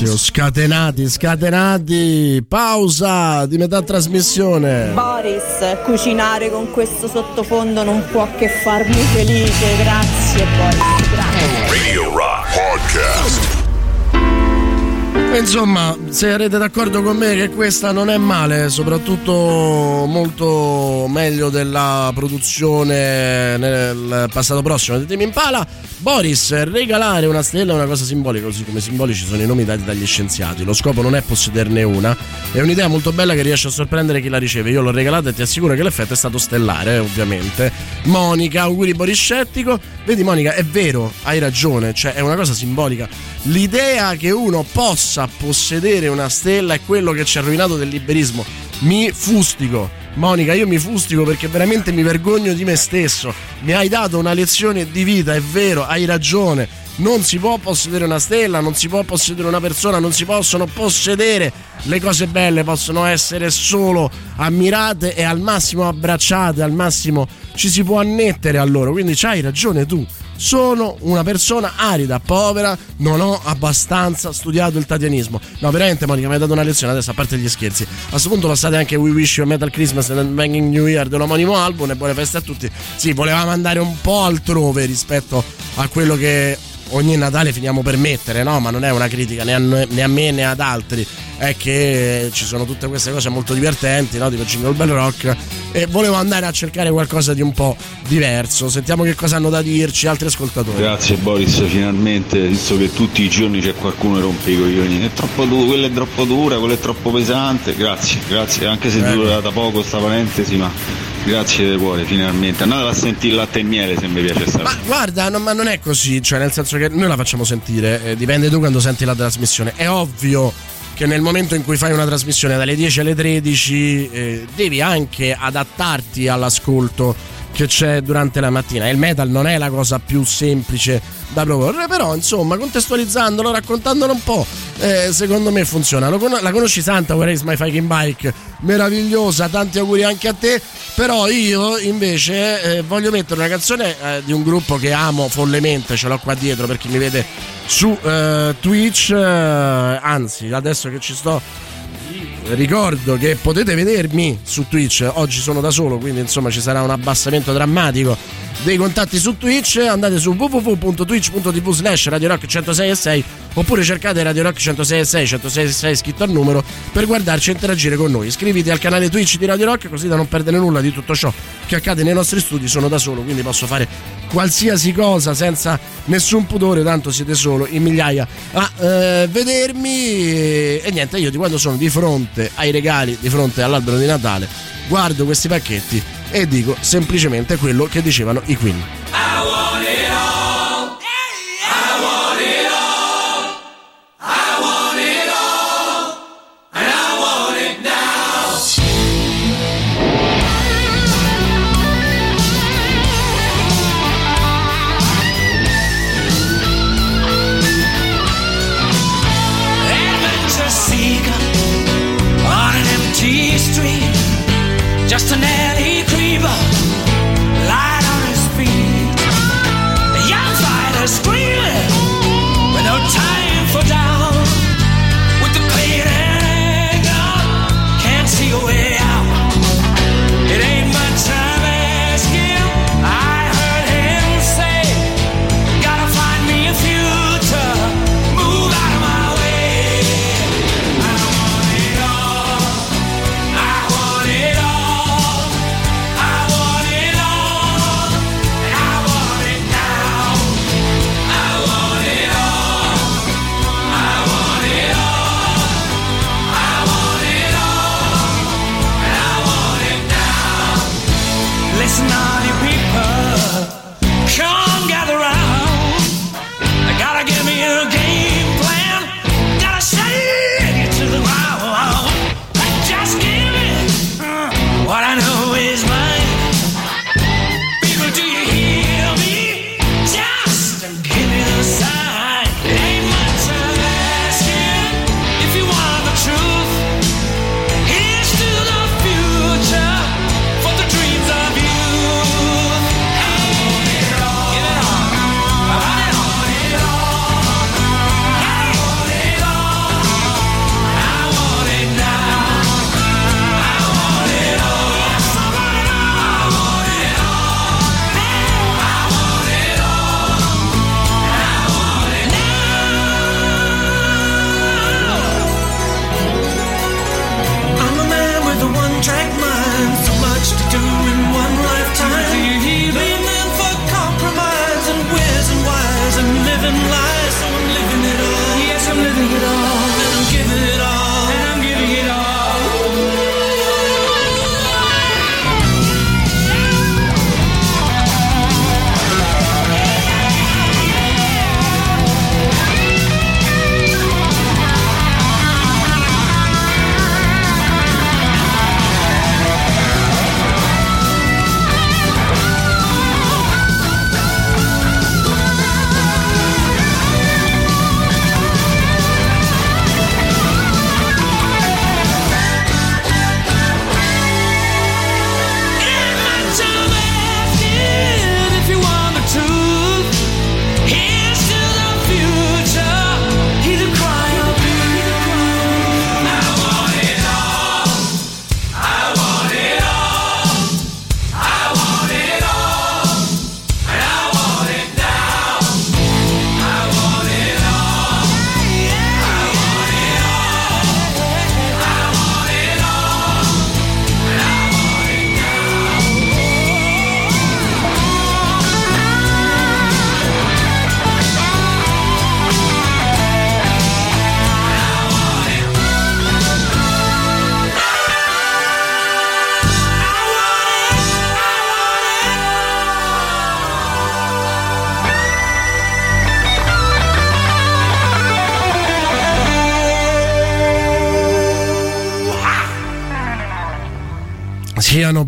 Fantastico, scatenati, scatenati. Pausa di metà trasmissione. Boris, cucinare con questo sottofondo non può che farmi felice, grazie Boris, grazie. Insomma, se sarete d'accordo con me che questa non è male, soprattutto molto meglio della produzione nel passato prossimo di Team Impala, Boris, regalare una stella è una cosa simbolica, così come simbolici sono i nomi dati dagli scienziati. Lo scopo non è possederne una, è un'idea molto bella che riesce a sorprendere chi la riceve. Io l'ho regalata e ti assicuro che l'effetto è stato stellare, ovviamente. Monica, auguri Boris Scettico. Vedi Monica, è vero, hai ragione, cioè è una cosa simbolica. L'idea che uno possa possedere una stella è quello che ci ha rovinato del liberismo. Mi fustigo. Monica, io mi fustigo perché veramente mi vergogno di me stesso. Mi hai dato una lezione di vita, è vero, hai ragione. Non si può possedere una stella, non si può possedere una persona, non si possono possedere le cose belle, possono essere solo ammirate e al massimo abbracciate, al massimo ci si può annettere a loro. Quindi c'hai ragione tu. Sono una persona arida, povera, non ho abbastanza studiato il tatianismo. No, veramente, Monica, mi hai dato una lezione adesso, a parte gli scherzi. A questo punto passate anche We Wish You a Metal Christmas and Banging New Year dell'omonimo album e buone feste a tutti. Sì, volevamo andare un po' altrove rispetto a quello che ogni Natale finiamo per mettere, no? Ma non è una critica né a, noi- né a me né ad altri. È che ci sono tutte queste cose molto divertenti, no? tipo Jingle Bell Rock, e volevo andare a cercare qualcosa di un po' diverso. Sentiamo che cosa hanno da dirci altri ascoltatori. Grazie Boris, finalmente, visto che tutti i giorni c'è qualcuno che rompe i coglioni. È troppo dura, quella è troppo dura, quella è troppo pesante. Grazie, grazie, anche se è durata poco sta parentesi, ma grazie di cuore, finalmente. Andatela a sentire latte e miele se mi piace sta Ma guarda, no- ma non è così, cioè nel senso che noi la facciamo sentire, eh, dipende tu quando senti la trasmissione. È ovvio che nel momento in cui fai una trasmissione dalle 10 alle 13 eh, devi anche adattarti all'ascolto che c'è durante la mattina. Il metal non è la cosa più semplice da proporre, però insomma contestualizzandolo, raccontandolo un po', eh, secondo me funziona. Con- la conosci Santa, is my fucking bike? Meravigliosa, tanti auguri anche a te. Però io invece eh, voglio mettere una canzone eh, di un gruppo che amo follemente, ce l'ho qua dietro per chi mi vede su eh, Twitch, eh, anzi adesso che ci sto ricordo che potete vedermi su Twitch. Oggi sono da solo quindi insomma ci sarà un abbassamento drammatico dei contatti su Twitch andate su www.twitch.tv slash Radio Rock 106 oppure cercate Radio Rock 106 106 scritto al numero per guardarci e interagire con noi. Iscriviti al canale Twitch di Radio Rock così da non perdere nulla di tutto ciò che accade nei nostri studi. Sono da solo quindi posso fare qualsiasi cosa senza nessun pudore tanto siete solo in migliaia a eh, vedermi. E, e niente io di quando sono di fronte ai regali di fronte all'albero di Natale guardo questi pacchetti e dico semplicemente quello che dicevano i Queen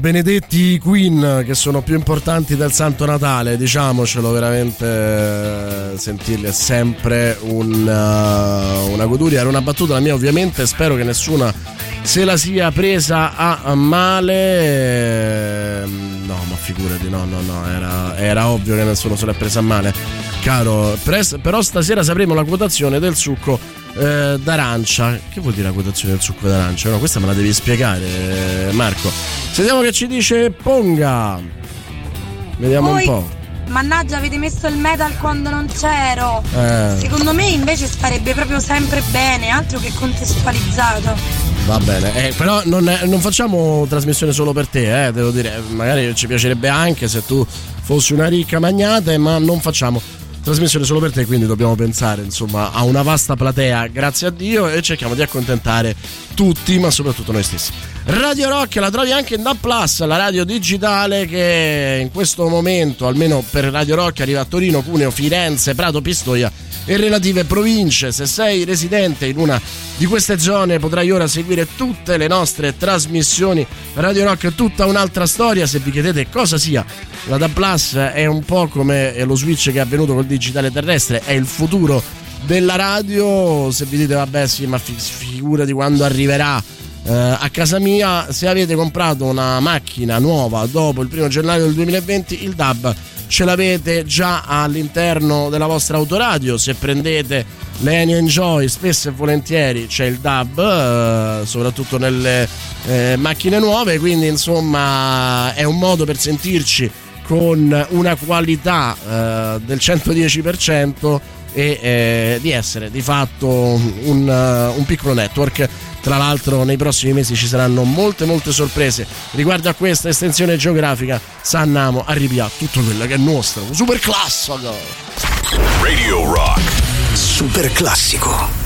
benedetti Queen che sono più importanti del Santo Natale, diciamocelo veramente eh, sentirli è sempre un, eh, una goduria, era una battuta la mia ovviamente, spero che nessuna se la sia presa a male. ehm, No, ma figurati, no, no, no, era, era ovvio che nessuno se l'è presa a male, caro. Però stasera sapremo la quotazione del succo eh, d'arancia. Che vuol dire la quotazione del succo d'arancia? No, questa me la devi spiegare, Marco. Sentiamo che ci dice Ponga. Vediamo Poi- un po'. Mannaggia, avete messo il metal quando non c'ero. Eh. Secondo me invece starebbe proprio sempre bene, altro che contestualizzato. Va bene, eh, però non, non facciamo trasmissione solo per te, eh, devo dire, magari ci piacerebbe anche se tu fossi una ricca magnate, ma non facciamo trasmissione solo per te, quindi dobbiamo pensare insomma a una vasta platea, grazie a Dio, e cerchiamo di accontentare tutti, ma soprattutto noi stessi. Radio Rock la trovi anche in DAB Plus, la radio digitale che in questo momento, almeno per Radio Rock, arriva a Torino, Cuneo, Firenze, Prato, Pistoia e relative province. Se sei residente in una di queste zone potrai ora seguire tutte le nostre trasmissioni Radio Rock, tutta un'altra storia. Se vi chiedete cosa sia la DAB Plus è un po' come lo switch che è avvenuto col digitale terrestre, è il futuro della radio. Se vi dite vabbè sì, ma fi- figura di quando arriverà eh, a casa mia, se avete comprato una macchina nuova dopo il primo gennaio del 2020, il DAB ce l'avete già all'interno della vostra autoradio. Se prendete le Ennio Enjoy, spesso e volentieri c'è il DAB, eh, soprattutto nelle eh, macchine nuove. Quindi, insomma, è un modo per sentirci con una qualità eh, del 110% e eh, di essere di fatto un, eh, un piccolo network. Tra l'altro nei prossimi mesi ci saranno molte molte sorprese riguardo a questa estensione geografica. Sannamo arrivi a tutto quello che è nostro, un super classico. Radio Rock. Super classico.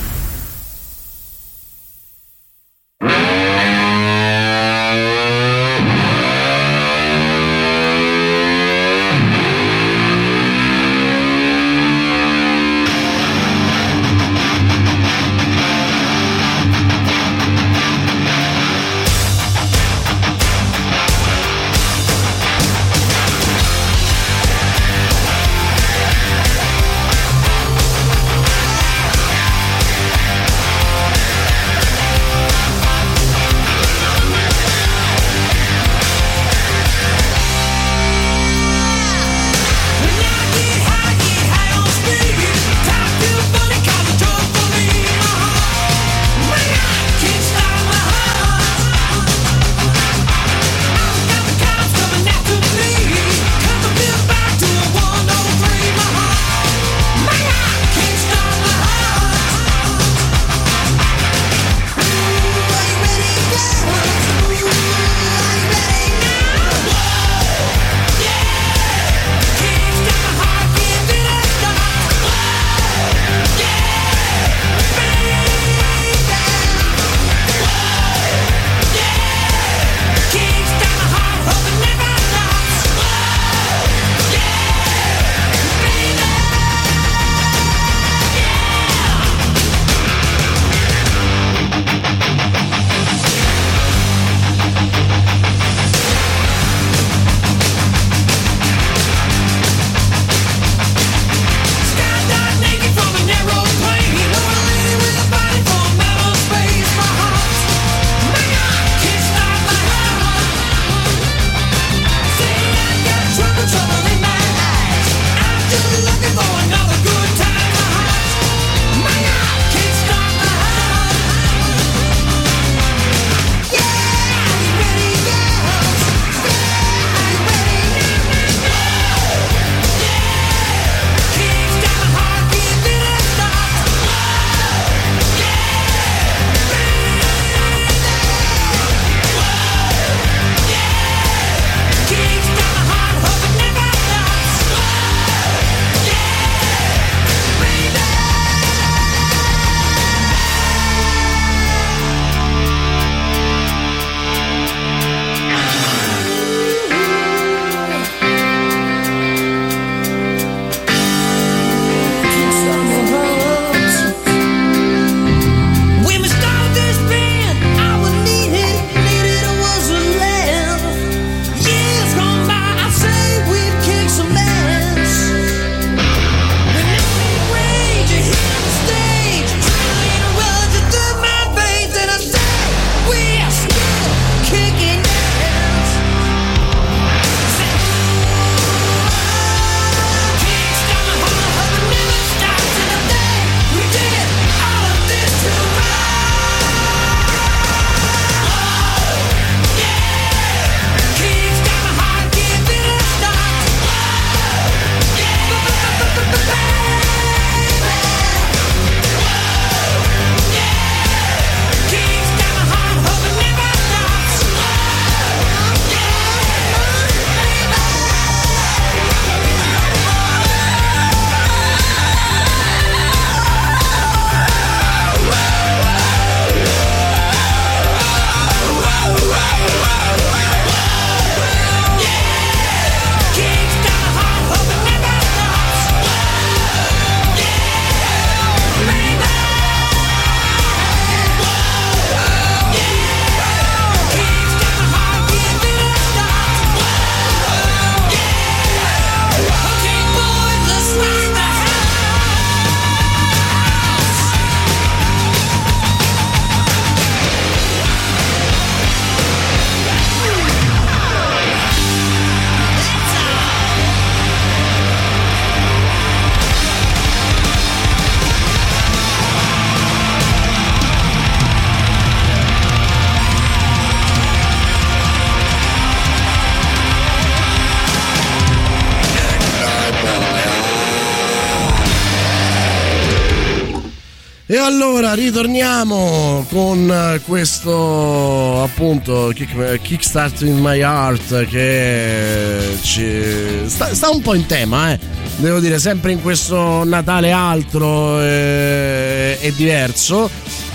Allora ritorniamo con eh, questo appunto kick, Kickstart in My Heart che ci sta, sta un po' in tema, eh. devo dire, sempre in questo Natale altro e, e diverso.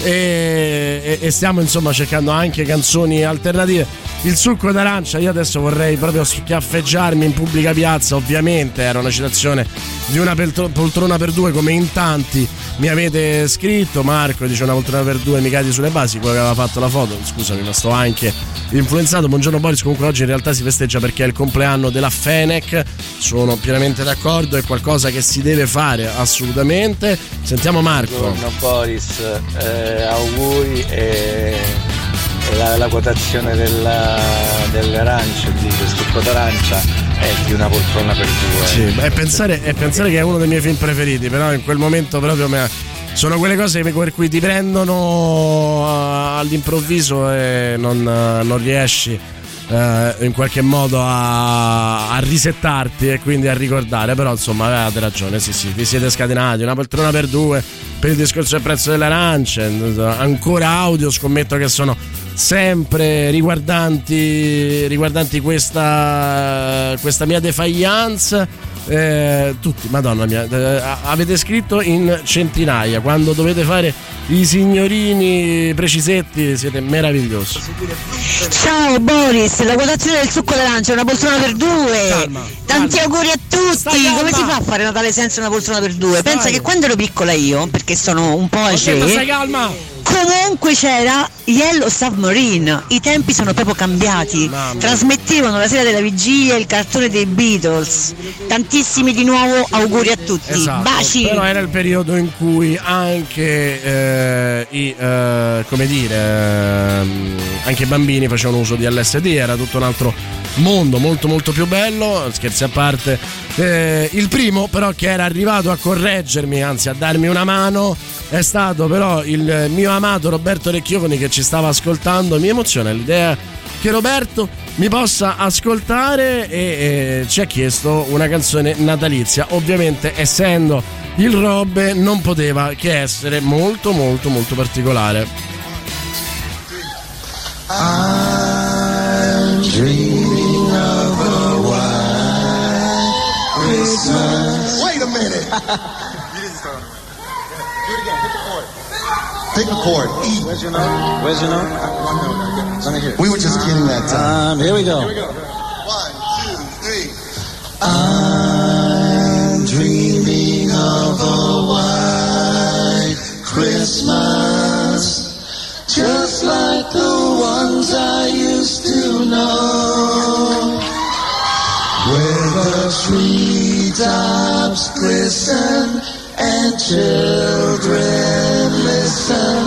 E- e stiamo insomma cercando anche canzoni alternative. Il succo d'arancia, io adesso vorrei proprio schiaffeggiarmi in pubblica piazza, ovviamente era una citazione di una poltrona per due come in tanti mi avete scritto. Marco dice una poltrona per due mi cadi sulle basi, quello che aveva fatto la foto, scusami ma sto anche influenzato. Buongiorno Boris, comunque oggi in realtà si festeggia perché è il compleanno della Fenec, sono pienamente d'accordo, è qualcosa che si deve fare assolutamente. Sentiamo Marco. Buongiorno Boris, eh, auguri e la, la quotazione della, dell'arancia, di questo succo d'arancia è di una poltrona per due. Sì, è pensare, è pensare che è uno dei miei film preferiti, però in quel momento proprio mi ha- sono quelle cose per cui ti prendono all'improvviso e non, non riesci eh, in qualche modo a, a risettarti e quindi a ricordare. Però insomma avevate ragione, sì sì, vi siete scatenati, una poltrona per due per il discorso del prezzo delle arance, ancora audio, scommetto che sono sempre riguardanti, riguardanti questa, questa mia defiance. Eh, tutti, madonna mia, eh, avete scritto in centinaia. Quando dovete fare i signorini precisetti, siete meravigliosi. Ciao Boris, la quotazione del succo d'arancia è una poltrona per due. Tanti auguri a tutti. Come si fa a fare Natale senza una poltrona per due? Pensa che quando ero piccola io, perché sono un po' age, stai calma! Comunque c'era Yellow Submarine, i tempi sono proprio cambiati. Trasmettevano la sera della vigilia il cartone dei Beatles. Tantissimi di nuovo auguri a tutti. Esatto, Baci! Però era il periodo in cui anche eh, i eh, come dire ehm, anche i bambini facevano uso di LSD, era tutto un altro mondo molto molto più bello, scherzi a parte. Eh, il primo però che era arrivato a correggermi, anzi a darmi una mano, è stato però il mio amato Roberto Recchioni che ci stava ascoltando. Mi emoziona l'idea che Roberto mi possa ascoltare e, e ci ha chiesto una canzone natalizia. Ovviamente essendo il Robbe non poteva che essere molto molto molto particolare. I'm dreaming of a white Christmas. Wait a minute. you didn't start on the right. Do it again. Hit the chord. Pick a chord. E. Where's your note? Where's your note? One note. Let me hear. We were just kidding that time. Um, here we go. Here we go. One, two, three. I'm the treetops glisten and children listen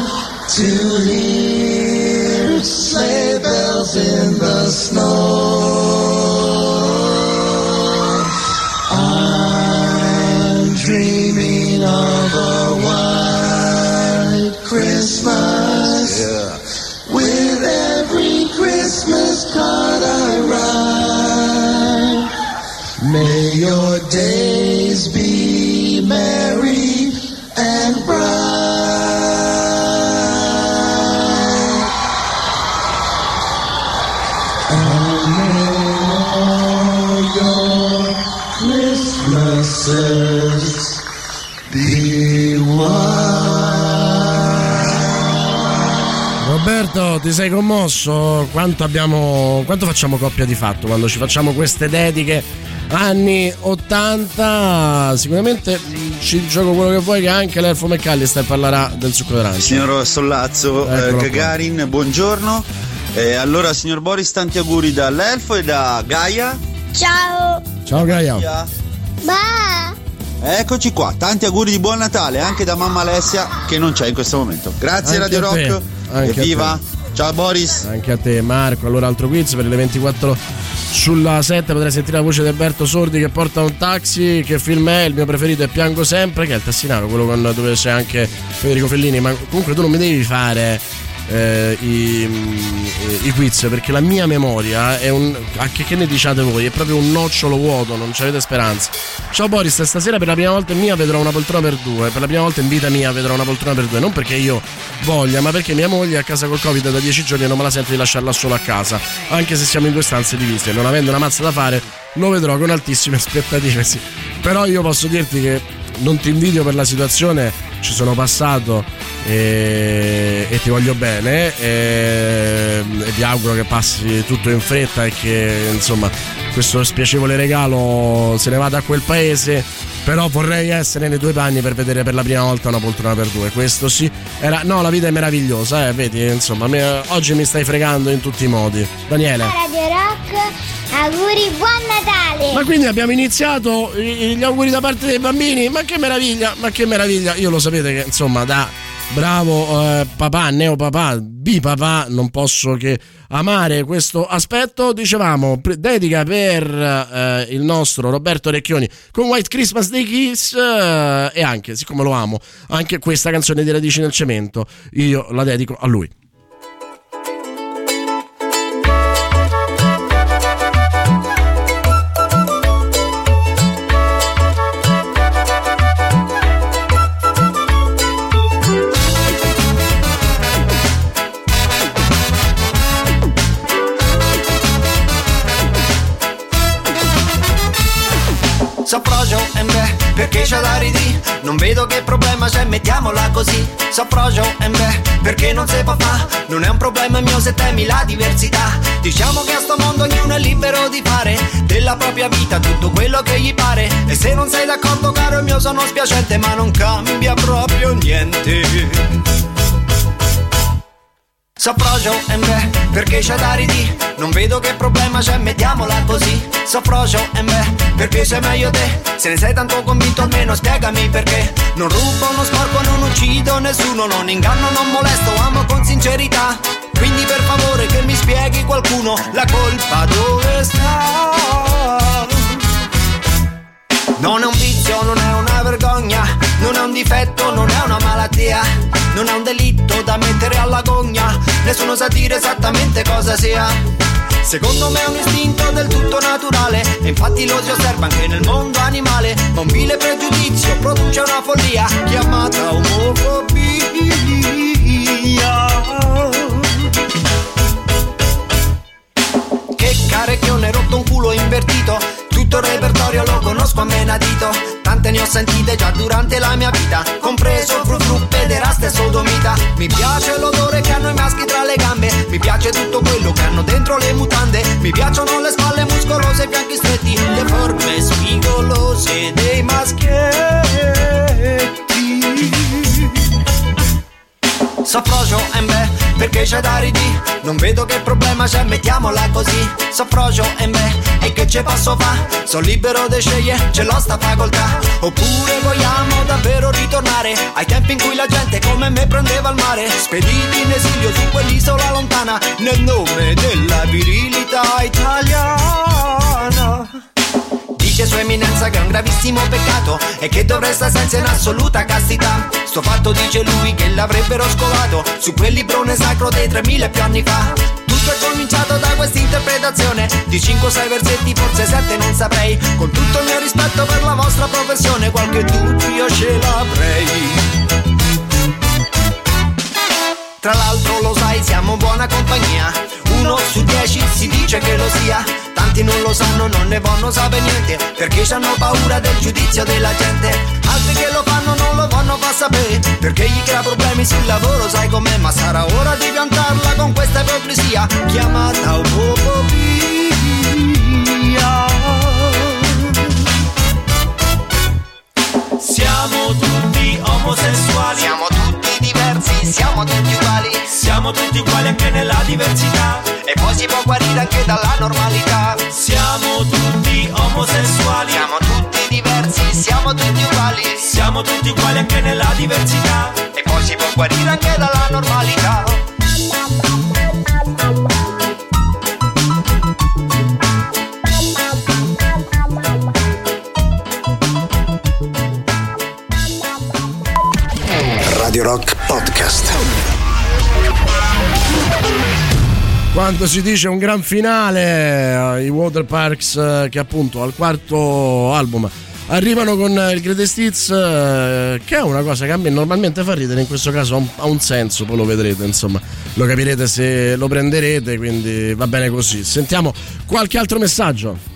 to hear sleigh bells in the snow. May your days be merry and bright. And may all your Christmases be Roberto, ti sei commosso? Quanto abbiamo. Quanto facciamo coppia di fatto quando ci facciamo queste dediche? Anni 80, sicuramente ci gioco quello che vuoi che anche l'Elfo McAllister parlerà del succo d'arancia. Signor Sollazzo, eh, Eccolo qua. Gagarin, buongiorno. Eh, allora, signor Boris, tanti auguri dall'Elfo e da Gaia. Ciao! Ciao Gaia. Ba! Eccoci qua, tanti auguri di buon Natale anche da mamma Alessia che non c'è in questo momento. Grazie Anche Radio Rock. Evviva! Ciao Boris. Anche a te Marco, allora altro quiz per le 24 sulla 7 potrai sentire la voce di Alberto Sordi che porta un taxi, che film è? Il mio preferito è Piango Sempre, che è il Tassinaro, quello con, dove c'è anche Federico Fellini, ma comunque tu non mi devi fare eh, i, mm, i quiz perché la mia memoria è un. Anche che ne diciate voi? È proprio un nocciolo vuoto, non avete speranza. Ciao Boris, stasera per la prima volta in mia vedrò una poltrona per due. Per la prima volta in vita mia vedrò una poltrona per due. Non perché io voglia, ma perché mia moglie è a casa col Covid da dieci giorni e non me la sento di lasciarla solo a casa. Anche se siamo in due stanze divise. Non avendo una mazza da fare, lo vedrò con altissime aspettative. Sì. Però io posso dirti che non ti invidio per la situazione, ci sono passato e, e ti voglio bene e, e ti auguro che passi tutto in fretta e che insomma questo spiacevole regalo se ne vada a quel paese però vorrei essere nei tuoi panni per vedere per la prima volta una poltrona per due questo sì era no la vita è meravigliosa eh, vedi insomma me- oggi mi stai fregando in tutti i modi Daniele Radio Rock, auguri, buon Natale! ma quindi abbiamo iniziato gli auguri da parte dei bambini? Ma che meraviglia, ma che meraviglia. Io lo sapete che insomma da bravo eh, papà, neopapà, bipapà, non posso che amare questo aspetto. Dicevamo, pre- dedica per eh, il nostro Roberto Recchioni con White Christmas dei Kiss eh, e anche, siccome lo amo, anche questa canzone di Radici nel Cemento, io la dedico a lui. Perché c'è da ridì? Non vedo che problema c'è, mettiamola così. Saprogio e beh, perché non si può fa? Non è un problema mio se temi la diversità. Diciamo che a sto mondo ognuno è libero di fare della propria vita tutto quello che gli pare. E se non sei d'accordo, caro mio, sono spiacente, ma non cambia proprio niente. Saprogio e beh, perché c'è da ridì? Non vedo che problema c'è, mettiamola così. Saprogio e beh, perché sei meglio te? Se ne sei tanto convinto almeno spiegami perché. Non rubo, non sporco, non uccido nessuno, non inganno, non molesto, amo con sincerità. Quindi per favore che mi spieghi qualcuno la colpa dove sta. Non è un vizio, non è una vergogna, non è un difetto, non è una malattia, non è un delitto da mettere alla nessuno sa dire esattamente cosa sia. Secondo me è un istinto del tutto naturale, e infatti lo si osserva anche nel mondo animale, ma un vile pregiudizio produce una follia chiamata omofobia. Che carecchione rotto un culo invertito Tutto il repertorio lo conosco a menadito. Tante ne ho sentite già durante la mia vita. Compreso il frufru, pederasta e sodomita. Mi piace l'odore che hanno i maschi tra le gambe. Mi piace tutto quello che hanno dentro le mutande. Mi piacciono le spalle muscolose e i fianchi stretti Le forme spigolose dei maschietti. Saprogio e beh, perché c'è da ridì? Non vedo che problema c'è, mettiamola così Saprogio e beh, e che ce posso fa? Sono libero di scegliere, ce l'ho sta facoltà Oppure vogliamo davvero ritornare Ai tempi in cui la gente come me prendeva il mare Spediti in esilio su quell'isola lontana Nel nome della virilità italiana Dice sua eminenza che è un gravissimo peccato E che dovrei stare senza in assoluta castità. Sto fatto dice lui che l'avrebbero scovato Su quel librone sacro dei 3000 più anni fa. Tutto è cominciato da questa interpretazione. Di 5-6 versetti, forse 7 non saprei. Con tutto il mio rispetto per la vostra professione Qualche dubbio ce l'avrei tra l'altro lo sai, siamo buona compagnia. Uno su dieci si dice che lo sia. Tanti non lo sanno, non ne vogliono sapere niente. Perché hanno paura del giudizio della gente. Altri che lo fanno non lo vanno far sapere. Perché gli crea problemi sul lavoro, sai com'è. Ma sarà ora di piantarla con questa ipocrisia. Chiamata omofobia. Siamo tutti omosessuali. Siamo diversi, siamo tutti uguali. Siamo tutti uguali anche nella diversità. E poi si può guarire anche dalla normalità. Siamo tutti omosessuali. Siamo tutti diversi, siamo tutti uguali. Siamo tutti uguali anche nella diversità. E poi si può guarire anche dalla normalità. Radio Rock Podcast. quando si dice un gran finale, eh, i Water Parks eh, che appunto al quarto album arrivano con eh, il Greatest Hits, che è una cosa che a me normalmente fa ridere, in questo caso ha un senso, poi lo vedrete, insomma, lo capirete se lo prenderete, quindi va bene così. Sentiamo qualche altro messaggio.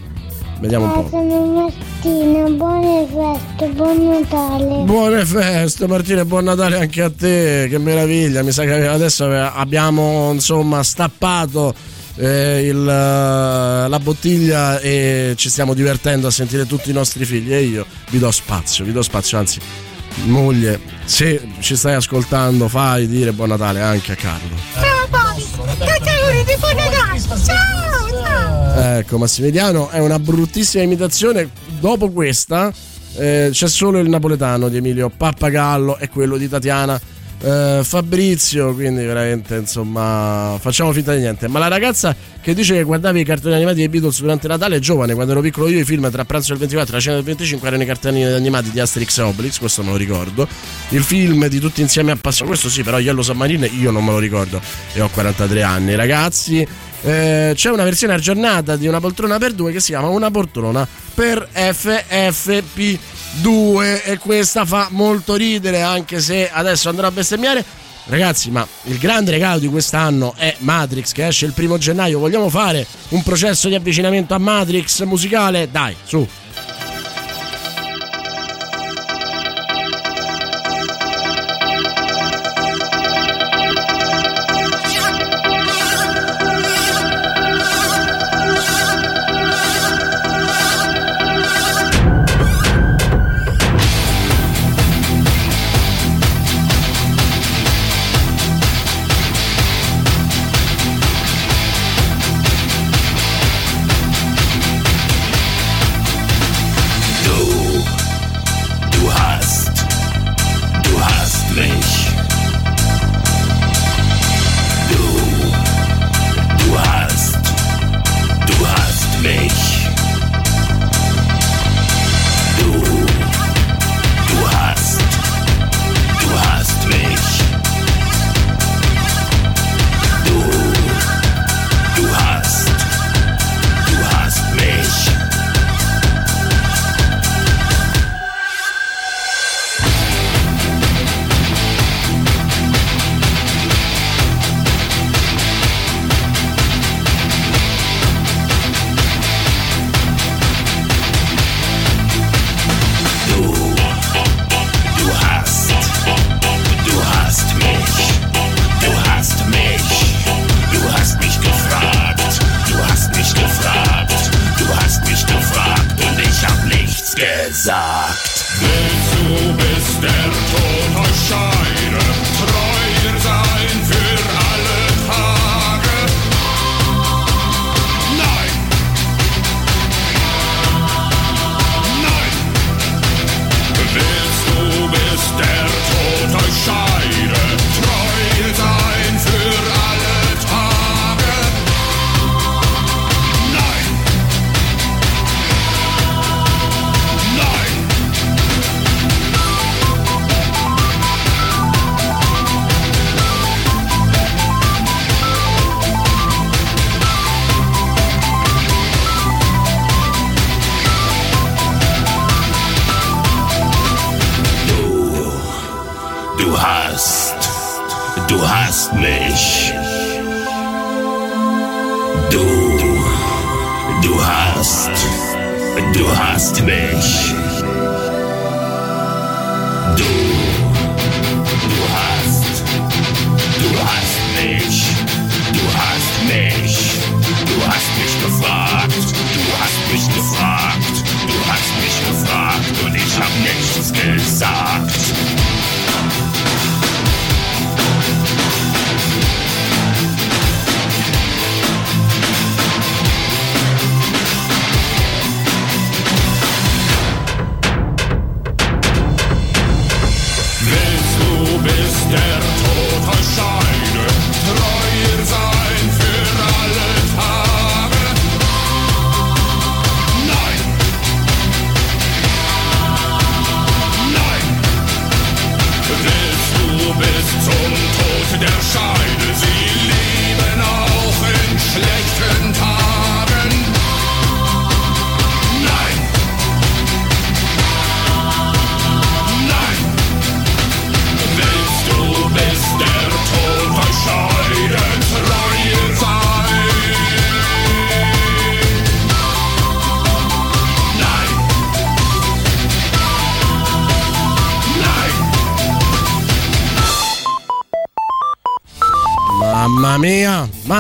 Vediamo un po'. Martina, buone feste, buon Natale. Buone feste Martina buon Natale anche a te, che meraviglia, mi sa che adesso abbiamo insomma stappato eh, il, eh, la bottiglia e ci stiamo divertendo a sentire tutti i nostri figli e io vi do spazio, vi do spazio, anzi moglie, se ci stai ascoltando fai dire buon Natale anche a Carlo. Ciao Bobby, tanti auguri di buon Natale. Ciao, ciao. Ecco, Massimiliano è una bruttissima imitazione. Dopo questa eh, c'è solo il napoletano di Emilio Pappagallo e quello di Tatiana eh, Fabrizio. Quindi, veramente, insomma, facciamo finta di niente. Ma la ragazza che dice che guardavi i cartoni animati dei Beatles durante Natale è giovane. Quando ero piccolo io, i film tra pranzo del 24 e la cena del 25 erano i cartoni animati di Asterix e Obelix. Questo me lo ricordo. Il film di tutti insieme appassionati. Questo sì, però Yellow Submarine io non me lo ricordo e ho 43 anni, ragazzi. Eh, c'è una versione aggiornata di una poltrona per due che si chiama una poltrona per FFP2 e questa fa molto ridere anche se adesso andrò a bestemmiare. Ragazzi ma il grande regalo di quest'anno è Matrix che esce il primo gennaio. Vogliamo fare un processo di avvicinamento a Matrix musicale? Dai su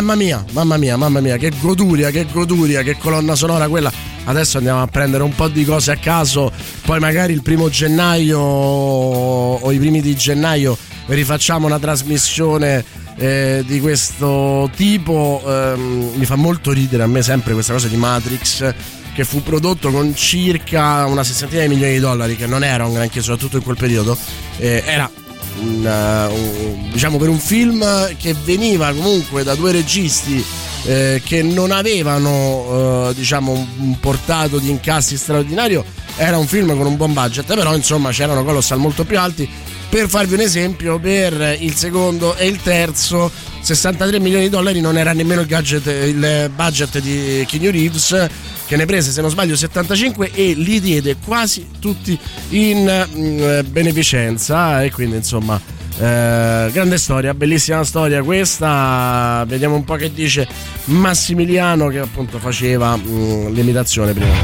mamma mia, mamma mia, mamma mia, che goduria, che goduria, che colonna sonora quella. Adesso andiamo a prendere un po' di cose a caso, poi magari il primo gennaio o i primi di gennaio rifacciamo una trasmissione eh, di questo tipo. Ehm, mi fa molto ridere a me sempre questa cosa di Matrix che fu prodotto con circa una sessantina di milioni di dollari, che non era un granché, soprattutto in quel periodo. Eh, era uh, un- diciamo per un film che veniva comunque da due registi eh, che non avevano eh, diciamo un, un portato di incassi straordinario era un film con un buon budget però insomma c'erano colossal molto più alti. Per farvi un esempio per il secondo e il terzo 63 milioni di dollari non era nemmeno il, gadget, il budget di Keanu Reeves che ne prese se non sbaglio 75 e li diede quasi tutti in mm, beneficenza e quindi insomma eh, grande storia, bellissima storia questa. Vediamo un po' che dice Massimiliano che appunto faceva mm, l'imitazione prima.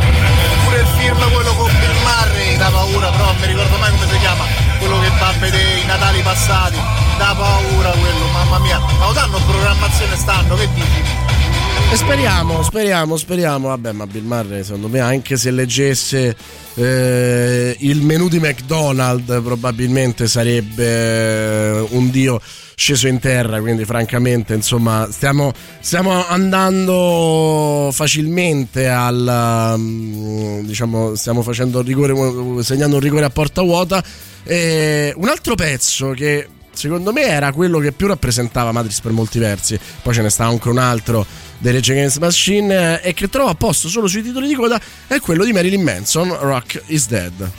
Pure il film quello con Bill Murray da paura, però non mi ricordo mai come si chiama, quello che va a vedere i Natali passati, da paura quello, mamma mia. Ma lo danno programmazione stanno, che dici? E speriamo, speriamo, speriamo. Vabbè, ma Bill Murray, secondo me, anche se leggesse eh, il menù di McDonald's, probabilmente sarebbe eh, un dio sceso in terra. Quindi, francamente, insomma, stiamo, stiamo andando facilmente al mm, diciamo, stiamo facendo rigore, segnando un rigore a porta vuota. E un altro pezzo che secondo me era quello che più rappresentava Matrix per molti versi. Poi ce ne sta anche un altro Rage Against Machine eh, e che trovo a posto solo sui titoli di coda è quello di Marilyn Manson, Rock is Dead.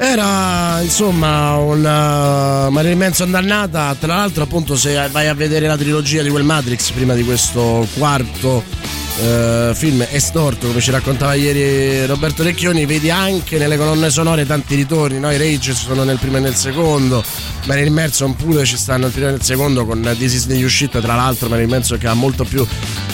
Era insomma un uh, Marilyn Manson dannata. Tra l'altro, appunto, se vai a vedere la trilogia di quel Matrix prima di questo quarto eh, film estorto, come ci raccontava ieri Roberto Recchioni, vedi anche nelle colonne sonore tanti ritorni. No? I Rage sono nel primo e nel secondo. Marilyn Manson pure ci stanno nel primo e nel secondo con This is the tra l'altro Marilyn Manson che ha molto più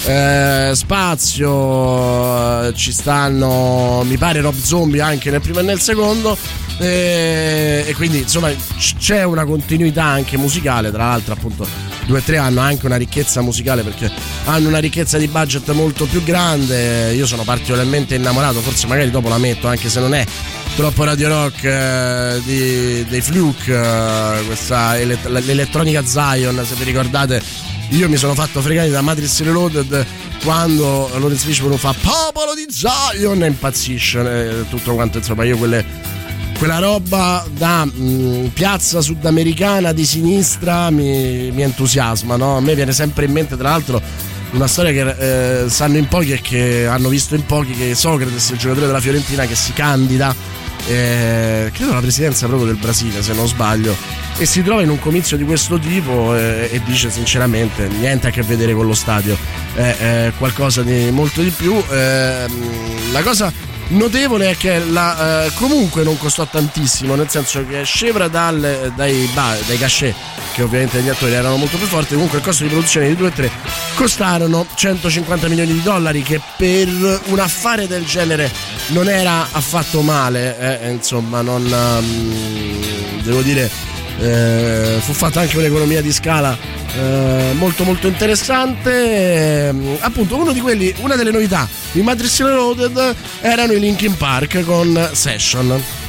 eh, spazio, ci stanno mi pare Rob Zombie anche nel primo e nel secondo e, e quindi insomma c'è una continuità anche musicale, tra l'altro appunto due e tre hanno anche una ricchezza musicale perché hanno una ricchezza di budget molto più grande, io sono particolarmente innamorato, forse magari dopo la metto anche se non è troppo radio rock eh, di- dei Fluke, eh, questa ele- l'elettronica Zion, se vi ricordate io mi sono fatto fregare da Matrix Reloaded quando Lawrence Fishburne fa Popolo di Zion e impazzisce eh, tutto quanto insomma io quelle quella roba da mh, piazza sudamericana di sinistra mi, mi entusiasma, no? A me viene sempre in mente, tra l'altro, una storia che eh, sanno in pochi e che hanno visto in pochi che Socrates, il giocatore della Fiorentina che si candida, eh, credo alla presidenza proprio del Brasile, se non sbaglio, e si trova in un comizio di questo tipo eh, e dice sinceramente niente a che vedere con lo stadio, è, è qualcosa di molto di più. Ehm, la cosa notevole è che la, eh, comunque non costò tantissimo, nel senso che scevra dal- dai, ba- dai cachet, che ovviamente gli attori erano molto più forti, comunque il costo di produzione di 2 e 3 costarono 150 milioni di dollari, che per un affare del genere non era affatto male, eh, insomma, non ehm, devo dire. Eh, fu fatta anche un'economia di scala eh, molto molto interessante. Ehm, appunto quelli una delle novità di Matrix Reloaded erano i Linkin Park con Session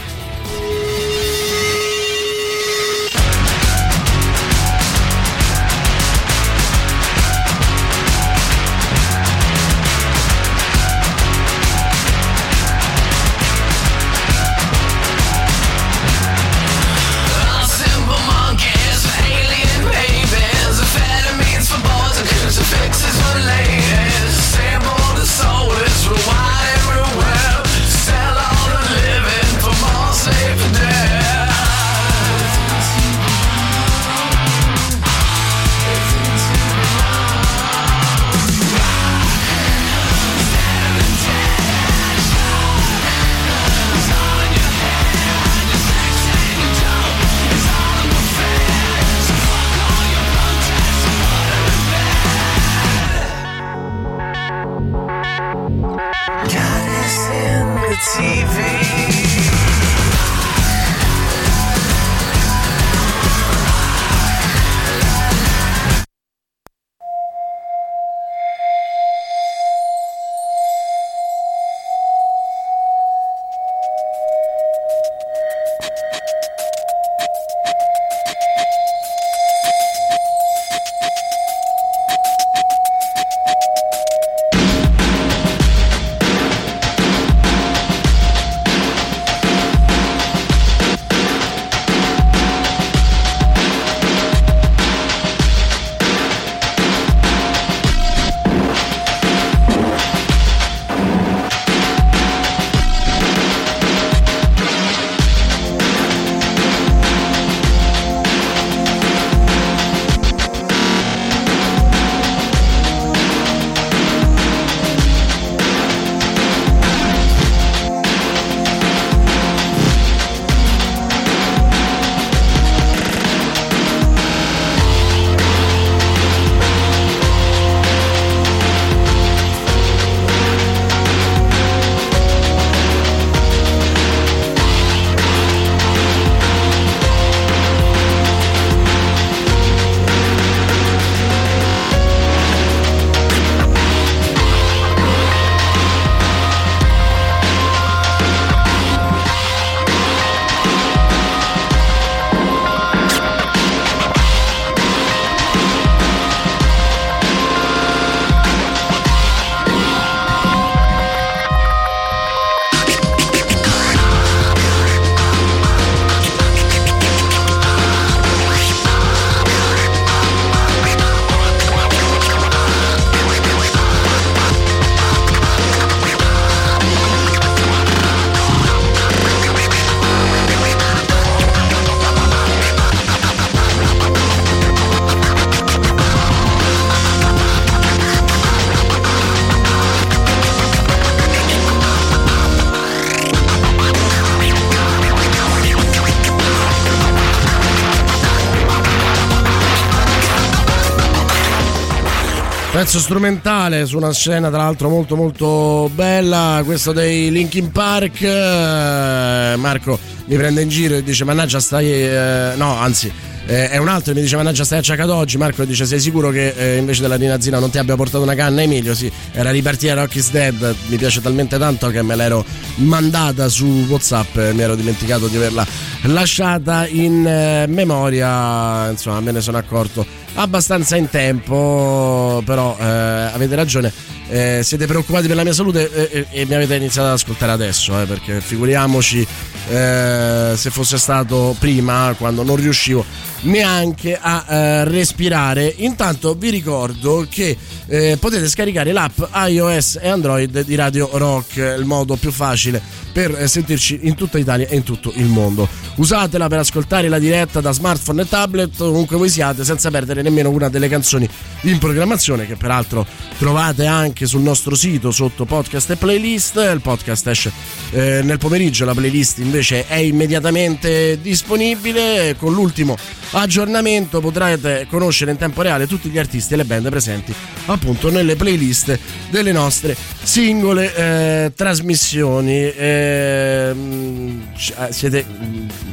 Pezzo strumentale su una scena tra l'altro molto molto bella, questo dei Linkin Park. Eh, Marco mi prende in giro e dice mannaggia stai... eh, no, anzi... eh, è un altro che mi dice mannaggia stai acciacato oggi. Marco dice sei sicuro che eh, invece della rinazzina non ti abbia portato una canna Emilio? Sì era ripartita Rocky's Dead mi piace talmente tanto che me l'ero mandata su Whatsapp mi ero dimenticato di averla lasciata in eh, memoria. Insomma me ne sono accorto abbastanza in tempo, però eh, avete ragione. Eh, siete preoccupati per la mia salute eh, e, e mi avete iniziato ad ascoltare adesso, eh, perché figuriamoci eh, se fosse stato prima, quando non riuscivo neanche a eh, respirare. Intanto vi ricordo che eh, potete scaricare l'app iOS e Android di Radio Rock, il modo più facile per eh, sentirci in tutta Italia e in tutto il mondo. Usatela per ascoltare la diretta da smartphone e tablet ovunque voi siate senza perdere nemmeno una delle canzoni in programmazione che peraltro trovate anche sul nostro sito sotto podcast e playlist. Il podcast esce eh, nel pomeriggio, la playlist invece è immediatamente disponibile. Con l'ultimo aggiornamento potrete conoscere in tempo reale tutti gli artisti e le band presenti appunto nelle playlist delle nostre singole eh, trasmissioni. Ehm, c- siete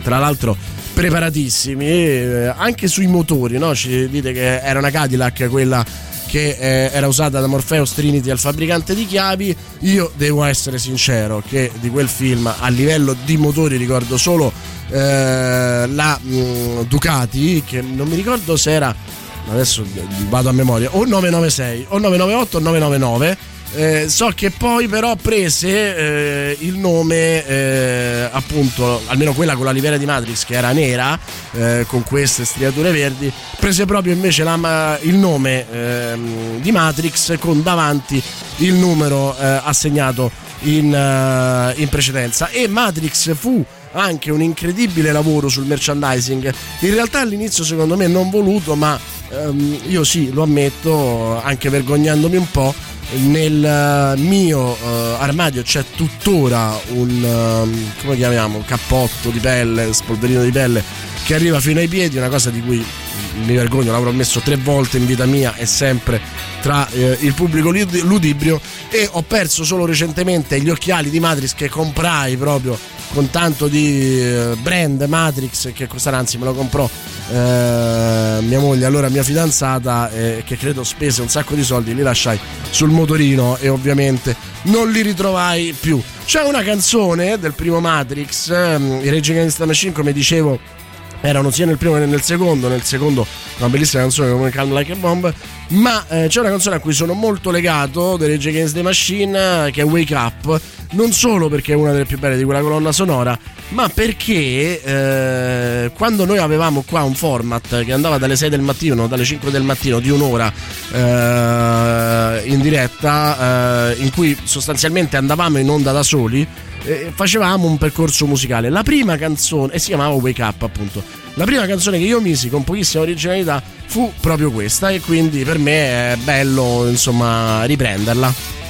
tra l'altro preparatissimi eh, anche sui motori, no? Ci dite che era una Cadillac quella che eh, era usata da Morpheus Trinity al fabbricante di chiavi. Io devo essere sincero che di quel film a livello di motori ricordo solo eh, la mh, Ducati, che non mi ricordo se era, adesso vado a memoria, o 996 o 998 o 999. Eh, so che poi però prese eh, il nome eh, appunto almeno quella con la livrea di Matrix che era nera eh, con queste striature verdi prese proprio invece la il nome ehm, di Matrix con davanti il numero eh, assegnato in, in precedenza. E Matrix fu anche un incredibile lavoro sul merchandising. In realtà all'inizio secondo me non voluto ma ehm, io sì lo ammetto anche vergognandomi un po' nel eh, mio eh, armadio c'è tuttora un ehm, come chiamiamo un cappotto di pelle spolverino di pelle che arriva fino ai piedi una cosa di cui mi vergogno l'avrò messo tre volte in vita mia e sempre tra eh, il pubblico lud- ludibrio e ho perso solo recentemente gli occhiali di Matrix che comprai proprio con tanto di eh, brand Matrix che costerà anzi me lo comprò eh, mia moglie allora mia fidanzata eh, che credo spese un sacco di soldi li lasciai sul motorino e ovviamente non li ritrovai più c'è una canzone del primo Matrix ehm, i Rage Against the Machine come dicevo erano sia nel primo che nel secondo. Nel secondo una bellissima canzone come Calm Like a Bomb. Ma eh, c'è una canzone a cui sono molto legato, The Rage Against the Machine, che è Wake Up. Non solo perché è una delle più belle di quella colonna sonora, ma perché eh, quando noi avevamo qua un format che andava dalle 6 del mattino, dalle 5 del mattino, di un'ora eh, in diretta, eh, in cui sostanzialmente andavamo in onda da soli, eh, facevamo un percorso musicale. La prima canzone, e si chiamava Wake Up appunto, la prima canzone che io misi con pochissima originalità fu proprio questa e quindi per me è bello insomma riprenderla.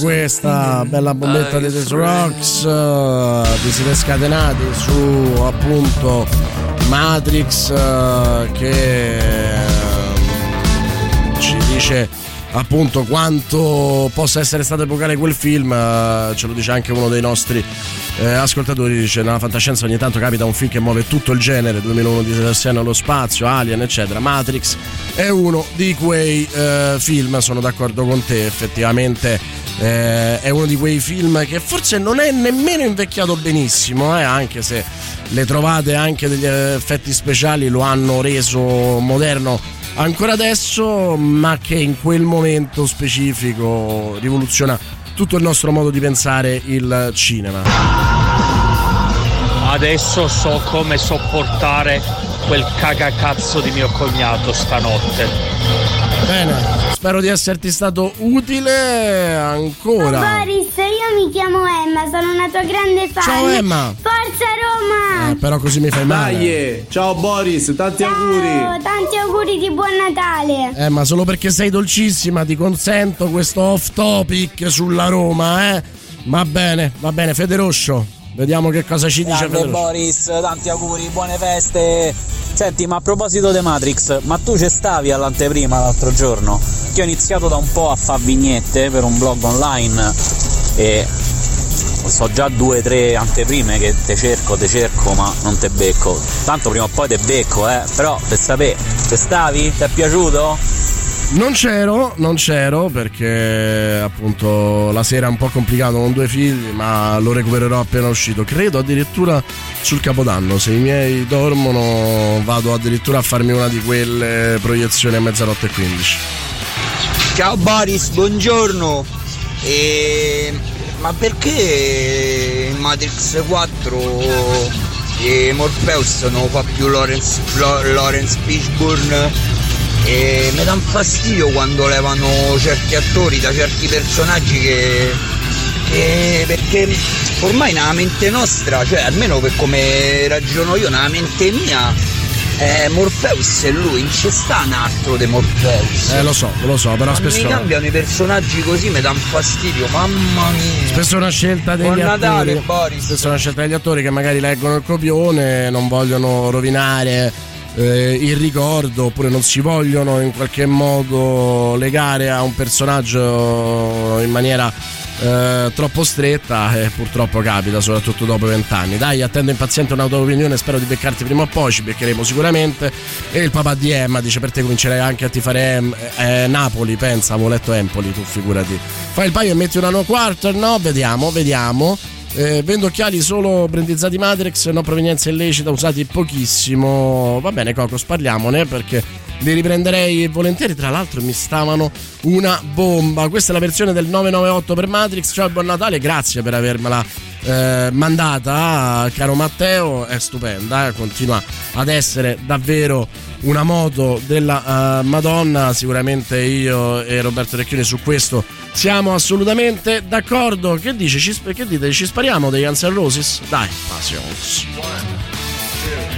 Questa, bella bombetta di The Rocks. eh, Vi siete scatenati su appunto Matrix eh, che eh, ci dice appunto quanto possa essere stato epocale quel film. Ce lo dice anche uno dei nostri eh, ascoltatori. Dice: Nella fantascienza ogni tanto capita un film che muove tutto il genere. 2001 di Terziano allo spazio, Alien, eccetera. Matrix è uno di quei eh, film. Sono d'accordo con te, effettivamente. Eh, è uno di quei film che forse non è nemmeno invecchiato benissimo, eh, anche se le trovate anche degli effetti speciali lo hanno reso moderno ancora adesso, ma che in quel momento specifico rivoluziona tutto il nostro modo di pensare il cinema. Adesso so come sopportare quel cagacazzo di mio cognato stanotte. Bene, spero di esserti stato utile ancora. Boris, io mi chiamo Emma, sono una tua grande fan. Ciao, Emma. Forza Roma! Eh, però così mi fai male. Dai, ciao Boris, tanti Ciao, auguri. tanti auguri di buon Natale. Eh, ma solo perché sei dolcissima ti consento questo off topic sulla Roma, eh? Va bene, va bene, Federoscio. Vediamo che cosa ci dice Grande. Boris, tanti auguri, buone feste. Senti, ma a proposito di Matrix, ma tu ci stavi all'anteprima l'altro giorno? Che ho iniziato da un po' a fare vignette per un blog online e so già due o tre anteprime che te cerco, te cerco, ma non te becco. Tanto prima o poi te becco, eh. Però per sapere, ci stavi? Ti è piaciuto? Non c'ero, non c'ero perché appunto la sera è un po' complicato con due figli, ma lo recupererò appena uscito. Credo addirittura sul capodanno. Se i miei dormono, vado addirittura a farmi una di quelle proiezioni a mezzanotte e 15. Ciao Boris, buongiorno. E... Ma perché in Matrix 4 e Morpheus non fa più Lawrence, Lawrence Fishburne? E mi danno fastidio quando levano certi attori da certi personaggi che, che- perché ormai nella mente nostra, cioè almeno per come ragiono io, nella mente mia, eh, Morpheus è lui, non ci sta un altro di Morpheus. Eh lo so, lo so, però Quando spesso mi cambiano i personaggi così mi danno fastidio, mamma mia. Spesso è una scelta degli Buon attori. Natale, Boris. Spesso è una scelta degli attori che magari leggono il copione, non vogliono rovinare eh, il ricordo oppure non si vogliono in qualche modo legare a un personaggio in maniera eh, troppo stretta e purtroppo capita soprattutto dopo vent'anni. Dai attendo impaziente una spero di beccarti prima o poi ci beccheremo sicuramente. E il papà di Emma dice per te comincerei anche a tifare eh, Napoli pensa avevo letto Empoli tu figurati. Fai il paio e metti una no quarter no vediamo vediamo eh, vendo occhiali solo brandizzati Matrix, no provenienza illecita, usati pochissimo. Va bene, Cocos, parliamone perché li riprenderei volentieri. Tra l'altro, mi stavano una bomba. Questa è la versione del 998 per Matrix. Ciao, buon Natale, grazie per avermela eh, mandata, caro Matteo. È stupenda, eh, continua ad essere davvero una moto della eh, Madonna. Sicuramente io e Roberto Recchioni su questo siamo assolutamente d'accordo. Che dice? Ci, che dite? Ci spariamo dei Guns N'? Dai, Passions. Shed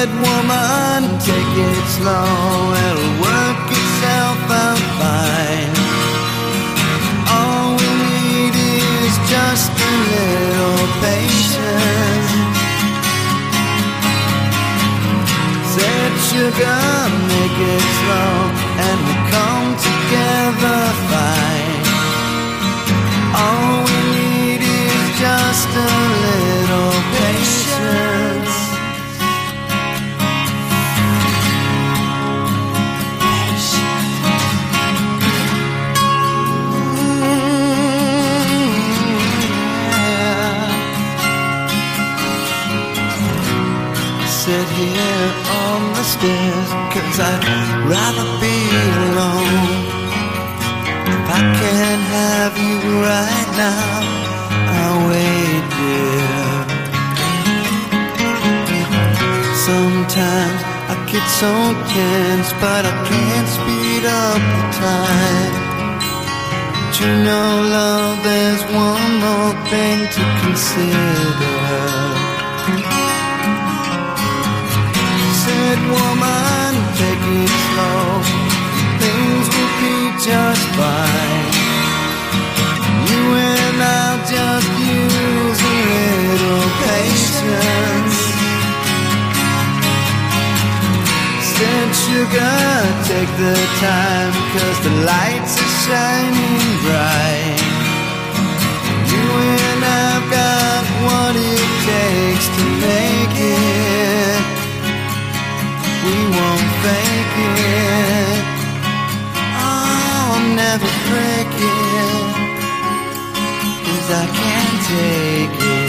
Said woman, take it slow, it'll work itself out fine. All we need is just a little patience. Said sugar, make it slow, and we'll come together fine. All on the stairs, cause I'd rather be alone. If I can't have you right now, I'll wait, dear. Sometimes I get so tense, but I can't speed up the time. But you know, love, there's one more thing to consider. Just fine. You and I'll just use a little patience. Said sugar, take the time, cause the lights are shining bright. You and I've got what it takes to make it. We won't fake it. Never break it. Cause I can't take it.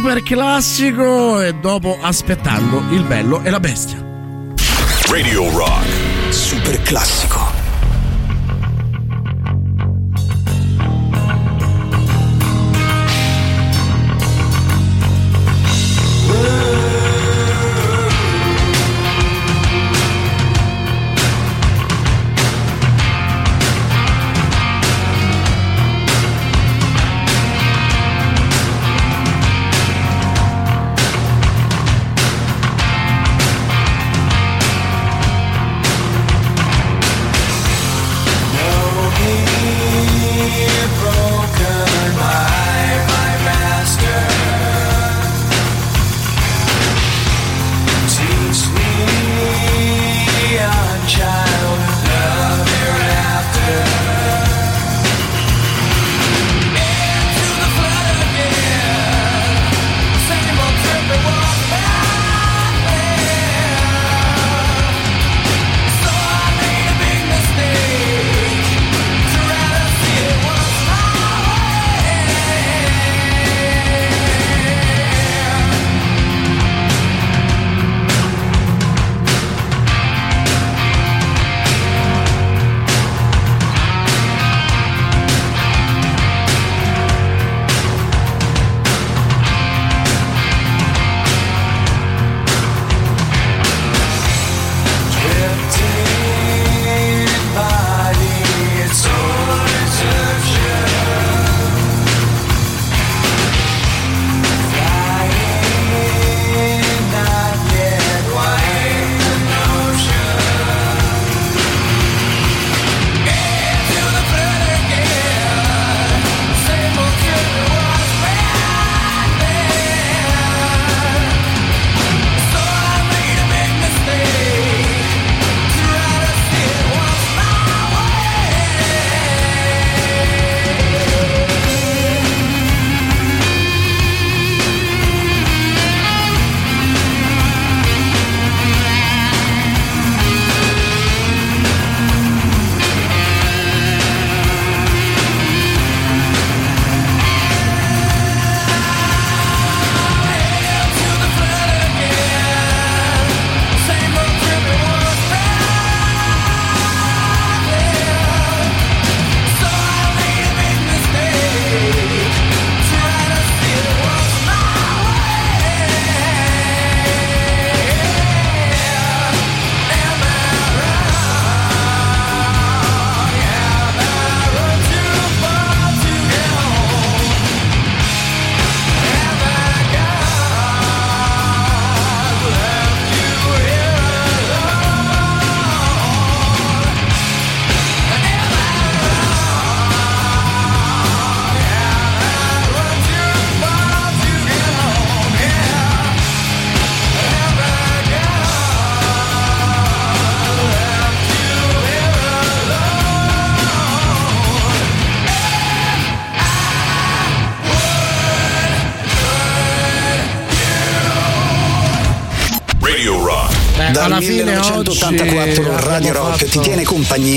Super classico e dopo aspettando il bello e la bestia. Radio Rock. Super classico.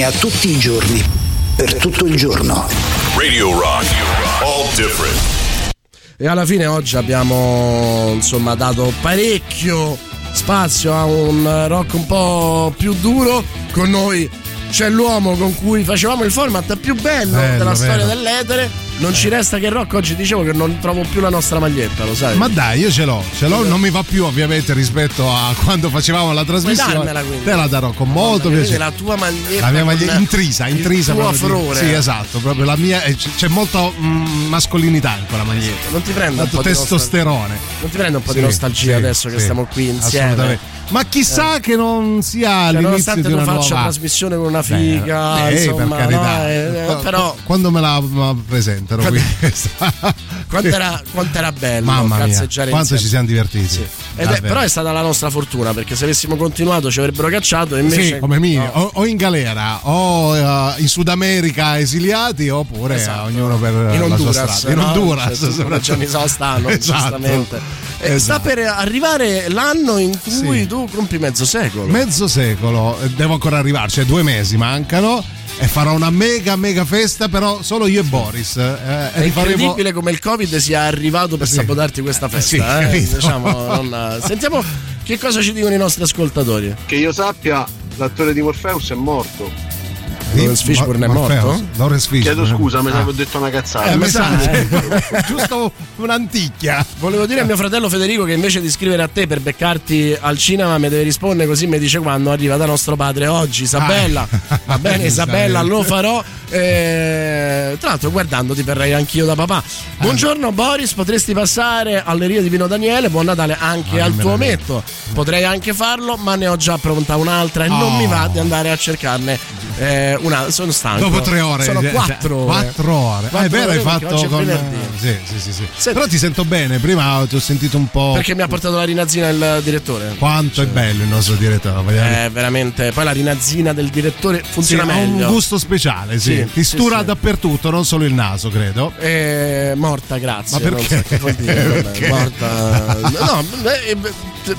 Compagnia tutti i giorni, per tutto il giorno. Radio Rock. All different. E alla fine oggi abbiamo insomma dato parecchio spazio a un rock un po' più duro. Con noi c'è l'uomo con cui facevamo il format più bello, Bello, della storia dell'etere. Non ci resta che rock. Oggi dicevo che non trovo più la nostra maglietta, lo sai? Ma dai, io ce l'ho, ce l'ho, non mi va più ovviamente rispetto a quando facevamo la trasmissione. darmela, quindi? Te la darò con molto Vedi piacere. la tua maglietta. La mia maglietta intrisa, intrisa Il tuo furore. Sì, esatto, proprio la mia eh, c'è molto mm, mascolinità in quella maglietta. Non ti prende un Tanto po' di testosterone. Non ti prende un po' Sì, di nostalgia sì, adesso che sì, stiamo qui insieme? Ma chissà che non sia Cioè, l'inizio nonostante di una faccia nuova trasmissione con una figa, Eh, insomma, per carità. no, eh, Qu- però qu- quando me la, qui. Quanto era, quanto era bello Mamma mia, cazzeggiare quanto insieme. ci siamo divertiti. Ed è- però è stata la nostra fortuna perché se avessimo continuato ci avrebbero cacciato e invece Sì, come Mini, no. o, o in galera, o eh, in Sud America esiliati, oppure Esatto. ognuno per in la sua Honduras, strada. In no? Honduras, Cioè, soprattutto. giorni so stanno Esatto. giustamente E sta Esatto. per arrivare l'anno in cui Sì. tu compi mezzo secolo Mezzo secolo, eh, devo ancora arrivarci, cioè due mesi mancano e farò una mega mega festa, però solo io e Boris. eh, è e li faremo- incredibile come il covid sia arrivato per sabotarti questa festa Sì, eh? Diciamo, non- sentiamo che cosa ci dicono i nostri ascoltatori Che io sappia, l'attore di Morpheus è morto. Lawrence Fishburne è morto? Lawrence Fishburne. Chiedo scusa, mi Ah. avevo detto una cazzata. Eh, mi sa, eh. Giusto un'anticchia. Volevo dire a mio fratello Federico che invece di scrivere a te per beccarti al cinema mi deve rispondere così mi dice quando arriva da nostro padre oggi Isabella Ah. va bene Isabella lo farò Eh, tra l'altro guardandoti verrei anch'io da papà buongiorno Boris potresti passare all'eria di Vino Daniele buon Natale anche Ah, al tuo ometto potrei anche farlo ma ne ho già pronta un'altra e non Oh. mi va di andare a cercarne Eh, una, sono stanco. Dopo tre ore. Sono cioè, quattro ore. Quattro ore. Ah, Quattro è vero, hai fatto con. Sì, sì, sì, sì. Però ti sento bene. Prima ti ho sentito un po'. Perché mi ha portato la rinazzina il direttore. Quanto è bello il nostro direttore. vogliamo. È veramente. Poi la rinazzina del direttore Sì, funziona ha meglio. un gusto speciale, sì. Sì, Ti sì, stura sì. dappertutto, non solo il naso, credo. È morta, grazie. Ma non perché? so che vuol dire, vabbè, morta. No,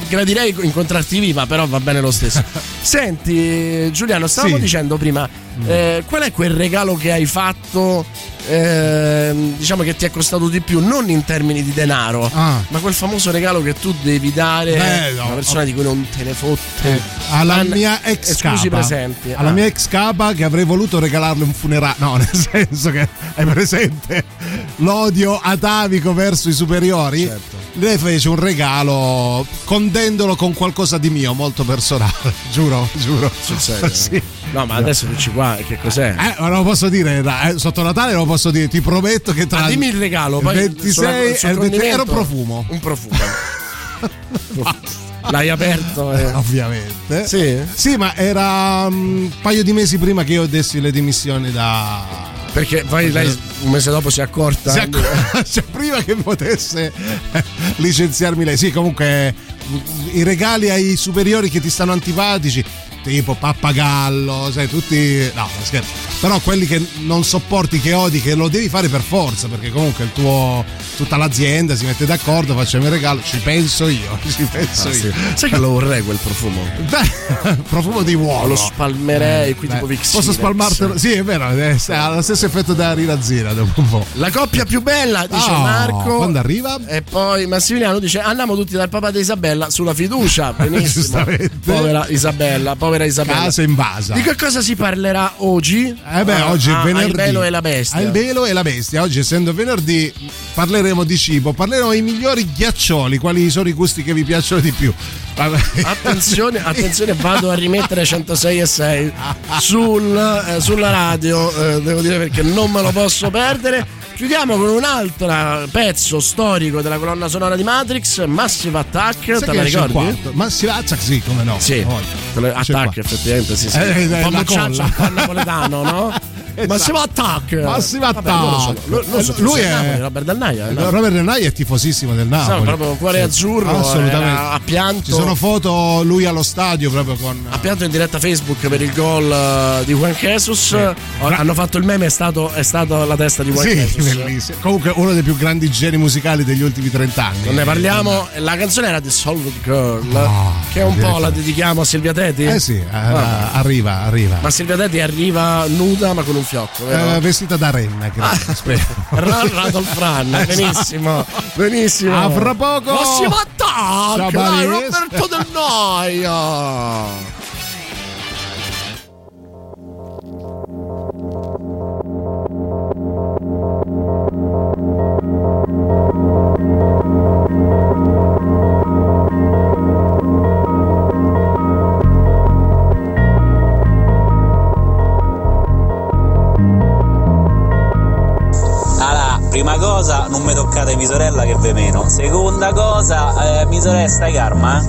gradirei incontrarti viva, però va bene lo stesso. Senti, Giuliano, stavamo Sì. dicendo prima, eh, qual è quel regalo che hai fatto? ehm, diciamo che ti è costato di più, non in termini di denaro, Ah. ma quel famoso regalo che tu devi dare Beh, a una persona di cui non te ne fotte. Eh, alla An- mia ex esclusi capa presenti. alla Ah. mia ex capa che avrei voluto regalarle un funerale no nel senso che hai presente l'odio atavico verso i superiori Certo. lei fece un regalo condendolo con qualcosa di mio molto personale giuro giuro Sul serio? sì. No, ma adesso dici qua, che cos'è? Eh, ma non lo posso dire, eh, sotto Natale lo posso dire, ti prometto che tra Ah, dimmi il regalo, il poi 26 sulla- sul e il 20 condimento- era un profumo. Un profumo. L'hai aperto? eh. Ovviamente. Sì? Sì, ma era mm, un paio di mesi prima che io dessi le dimissioni da. Perché poi lei un mese dopo si è accorta. Si acc- cioè, prima che potesse licenziarmi lei. Sì, comunque mm, i regali ai superiori che ti stanno antipatici, tipo pappagallo, sai, tutti. No, scherzo. Però quelli che non sopporti, che odi, che lo devi fare per forza, perché comunque il tuo. tutta l'azienda si mette d'accordo, facciamo il regalo, ci penso io. Ci penso Ah, io. sì. Sai che lo vorrei quel profumo? Beh, profumo di uovo. Lo spalmerei qui Beh, tipo Vixi. Posso spalmartelo? Sì, è vero, eh, ha lo stesso effetto da rinazzina dopo un po'. La coppia più bella, dice Oh, Marco. quando arriva? E poi Massimiliano dice: Andiamo tutti dal papà di Isabella sulla fiducia. Benissimo. Povera Isabella, povera Isabella. Casa invasa. Di che cosa si parlerà oggi? Eh beh, Ah, oggi è ah, venerdì. Il velo e la bestia. Ah, il velo e la bestia. Oggi, essendo venerdì, parleremo di cibo. Parleremo dei migliori ghiaccioli. Quali sono i gusti che vi piacciono di più? Attenzione, attenzione, vado a rimettere 106 e 6 sul, eh, sulla radio, eh, devo dire perché non me lo posso perdere. Chiudiamo con un altro pezzo storico della colonna sonora di Matrix, Massive Attack, Sai te la ricordi? quarto? Ma si Attack, sì, come no? Sì, il Attack quarto. effettivamente sì, sì. Eh, eh, un po' napoletano, no? Massive Attack Massive Vabbè, loro sono- Attack. loro- loro sono Lui è- Napoli, Robert Dannaia eh, no? Robert Renai è tifosissimo del Napoli. Sì, proprio cuore azzurro, Assolutamente. eh, ha pianto. Ci sono foto lui allo stadio proprio con. ha pianto in diretta Facebook per il gol eh, di Juan Jesus. Oh, Hanno fatto il meme, è stato, è stato la testa di Juan Sì, Jesus. bellissimo. Comunque uno dei più grandi geni musicali degli ultimi 30 anni. Non ne parliamo. La canzone era The Solid Girl, che un po' la dedichiamo a Silvia Teti. Eh sì, eh, Vabbè. arriva, arriva. Ma Silvia Teti arriva nuda ma con un fiocco? Eh, vestita da renna, Ah. credo. Ra- Radolf Fran, Esatto. benissimo, benissimo. A fra poco. Dai, Baris. Roberto Del Noia. Toccate mia sorella che ve meno. Seconda cosa, eh, mia sorella stai calma?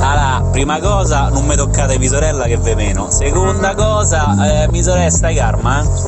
Allora, prima cosa, non mi toccate mia sorella che ve meno. Seconda cosa, eh, mia sorella stai calma?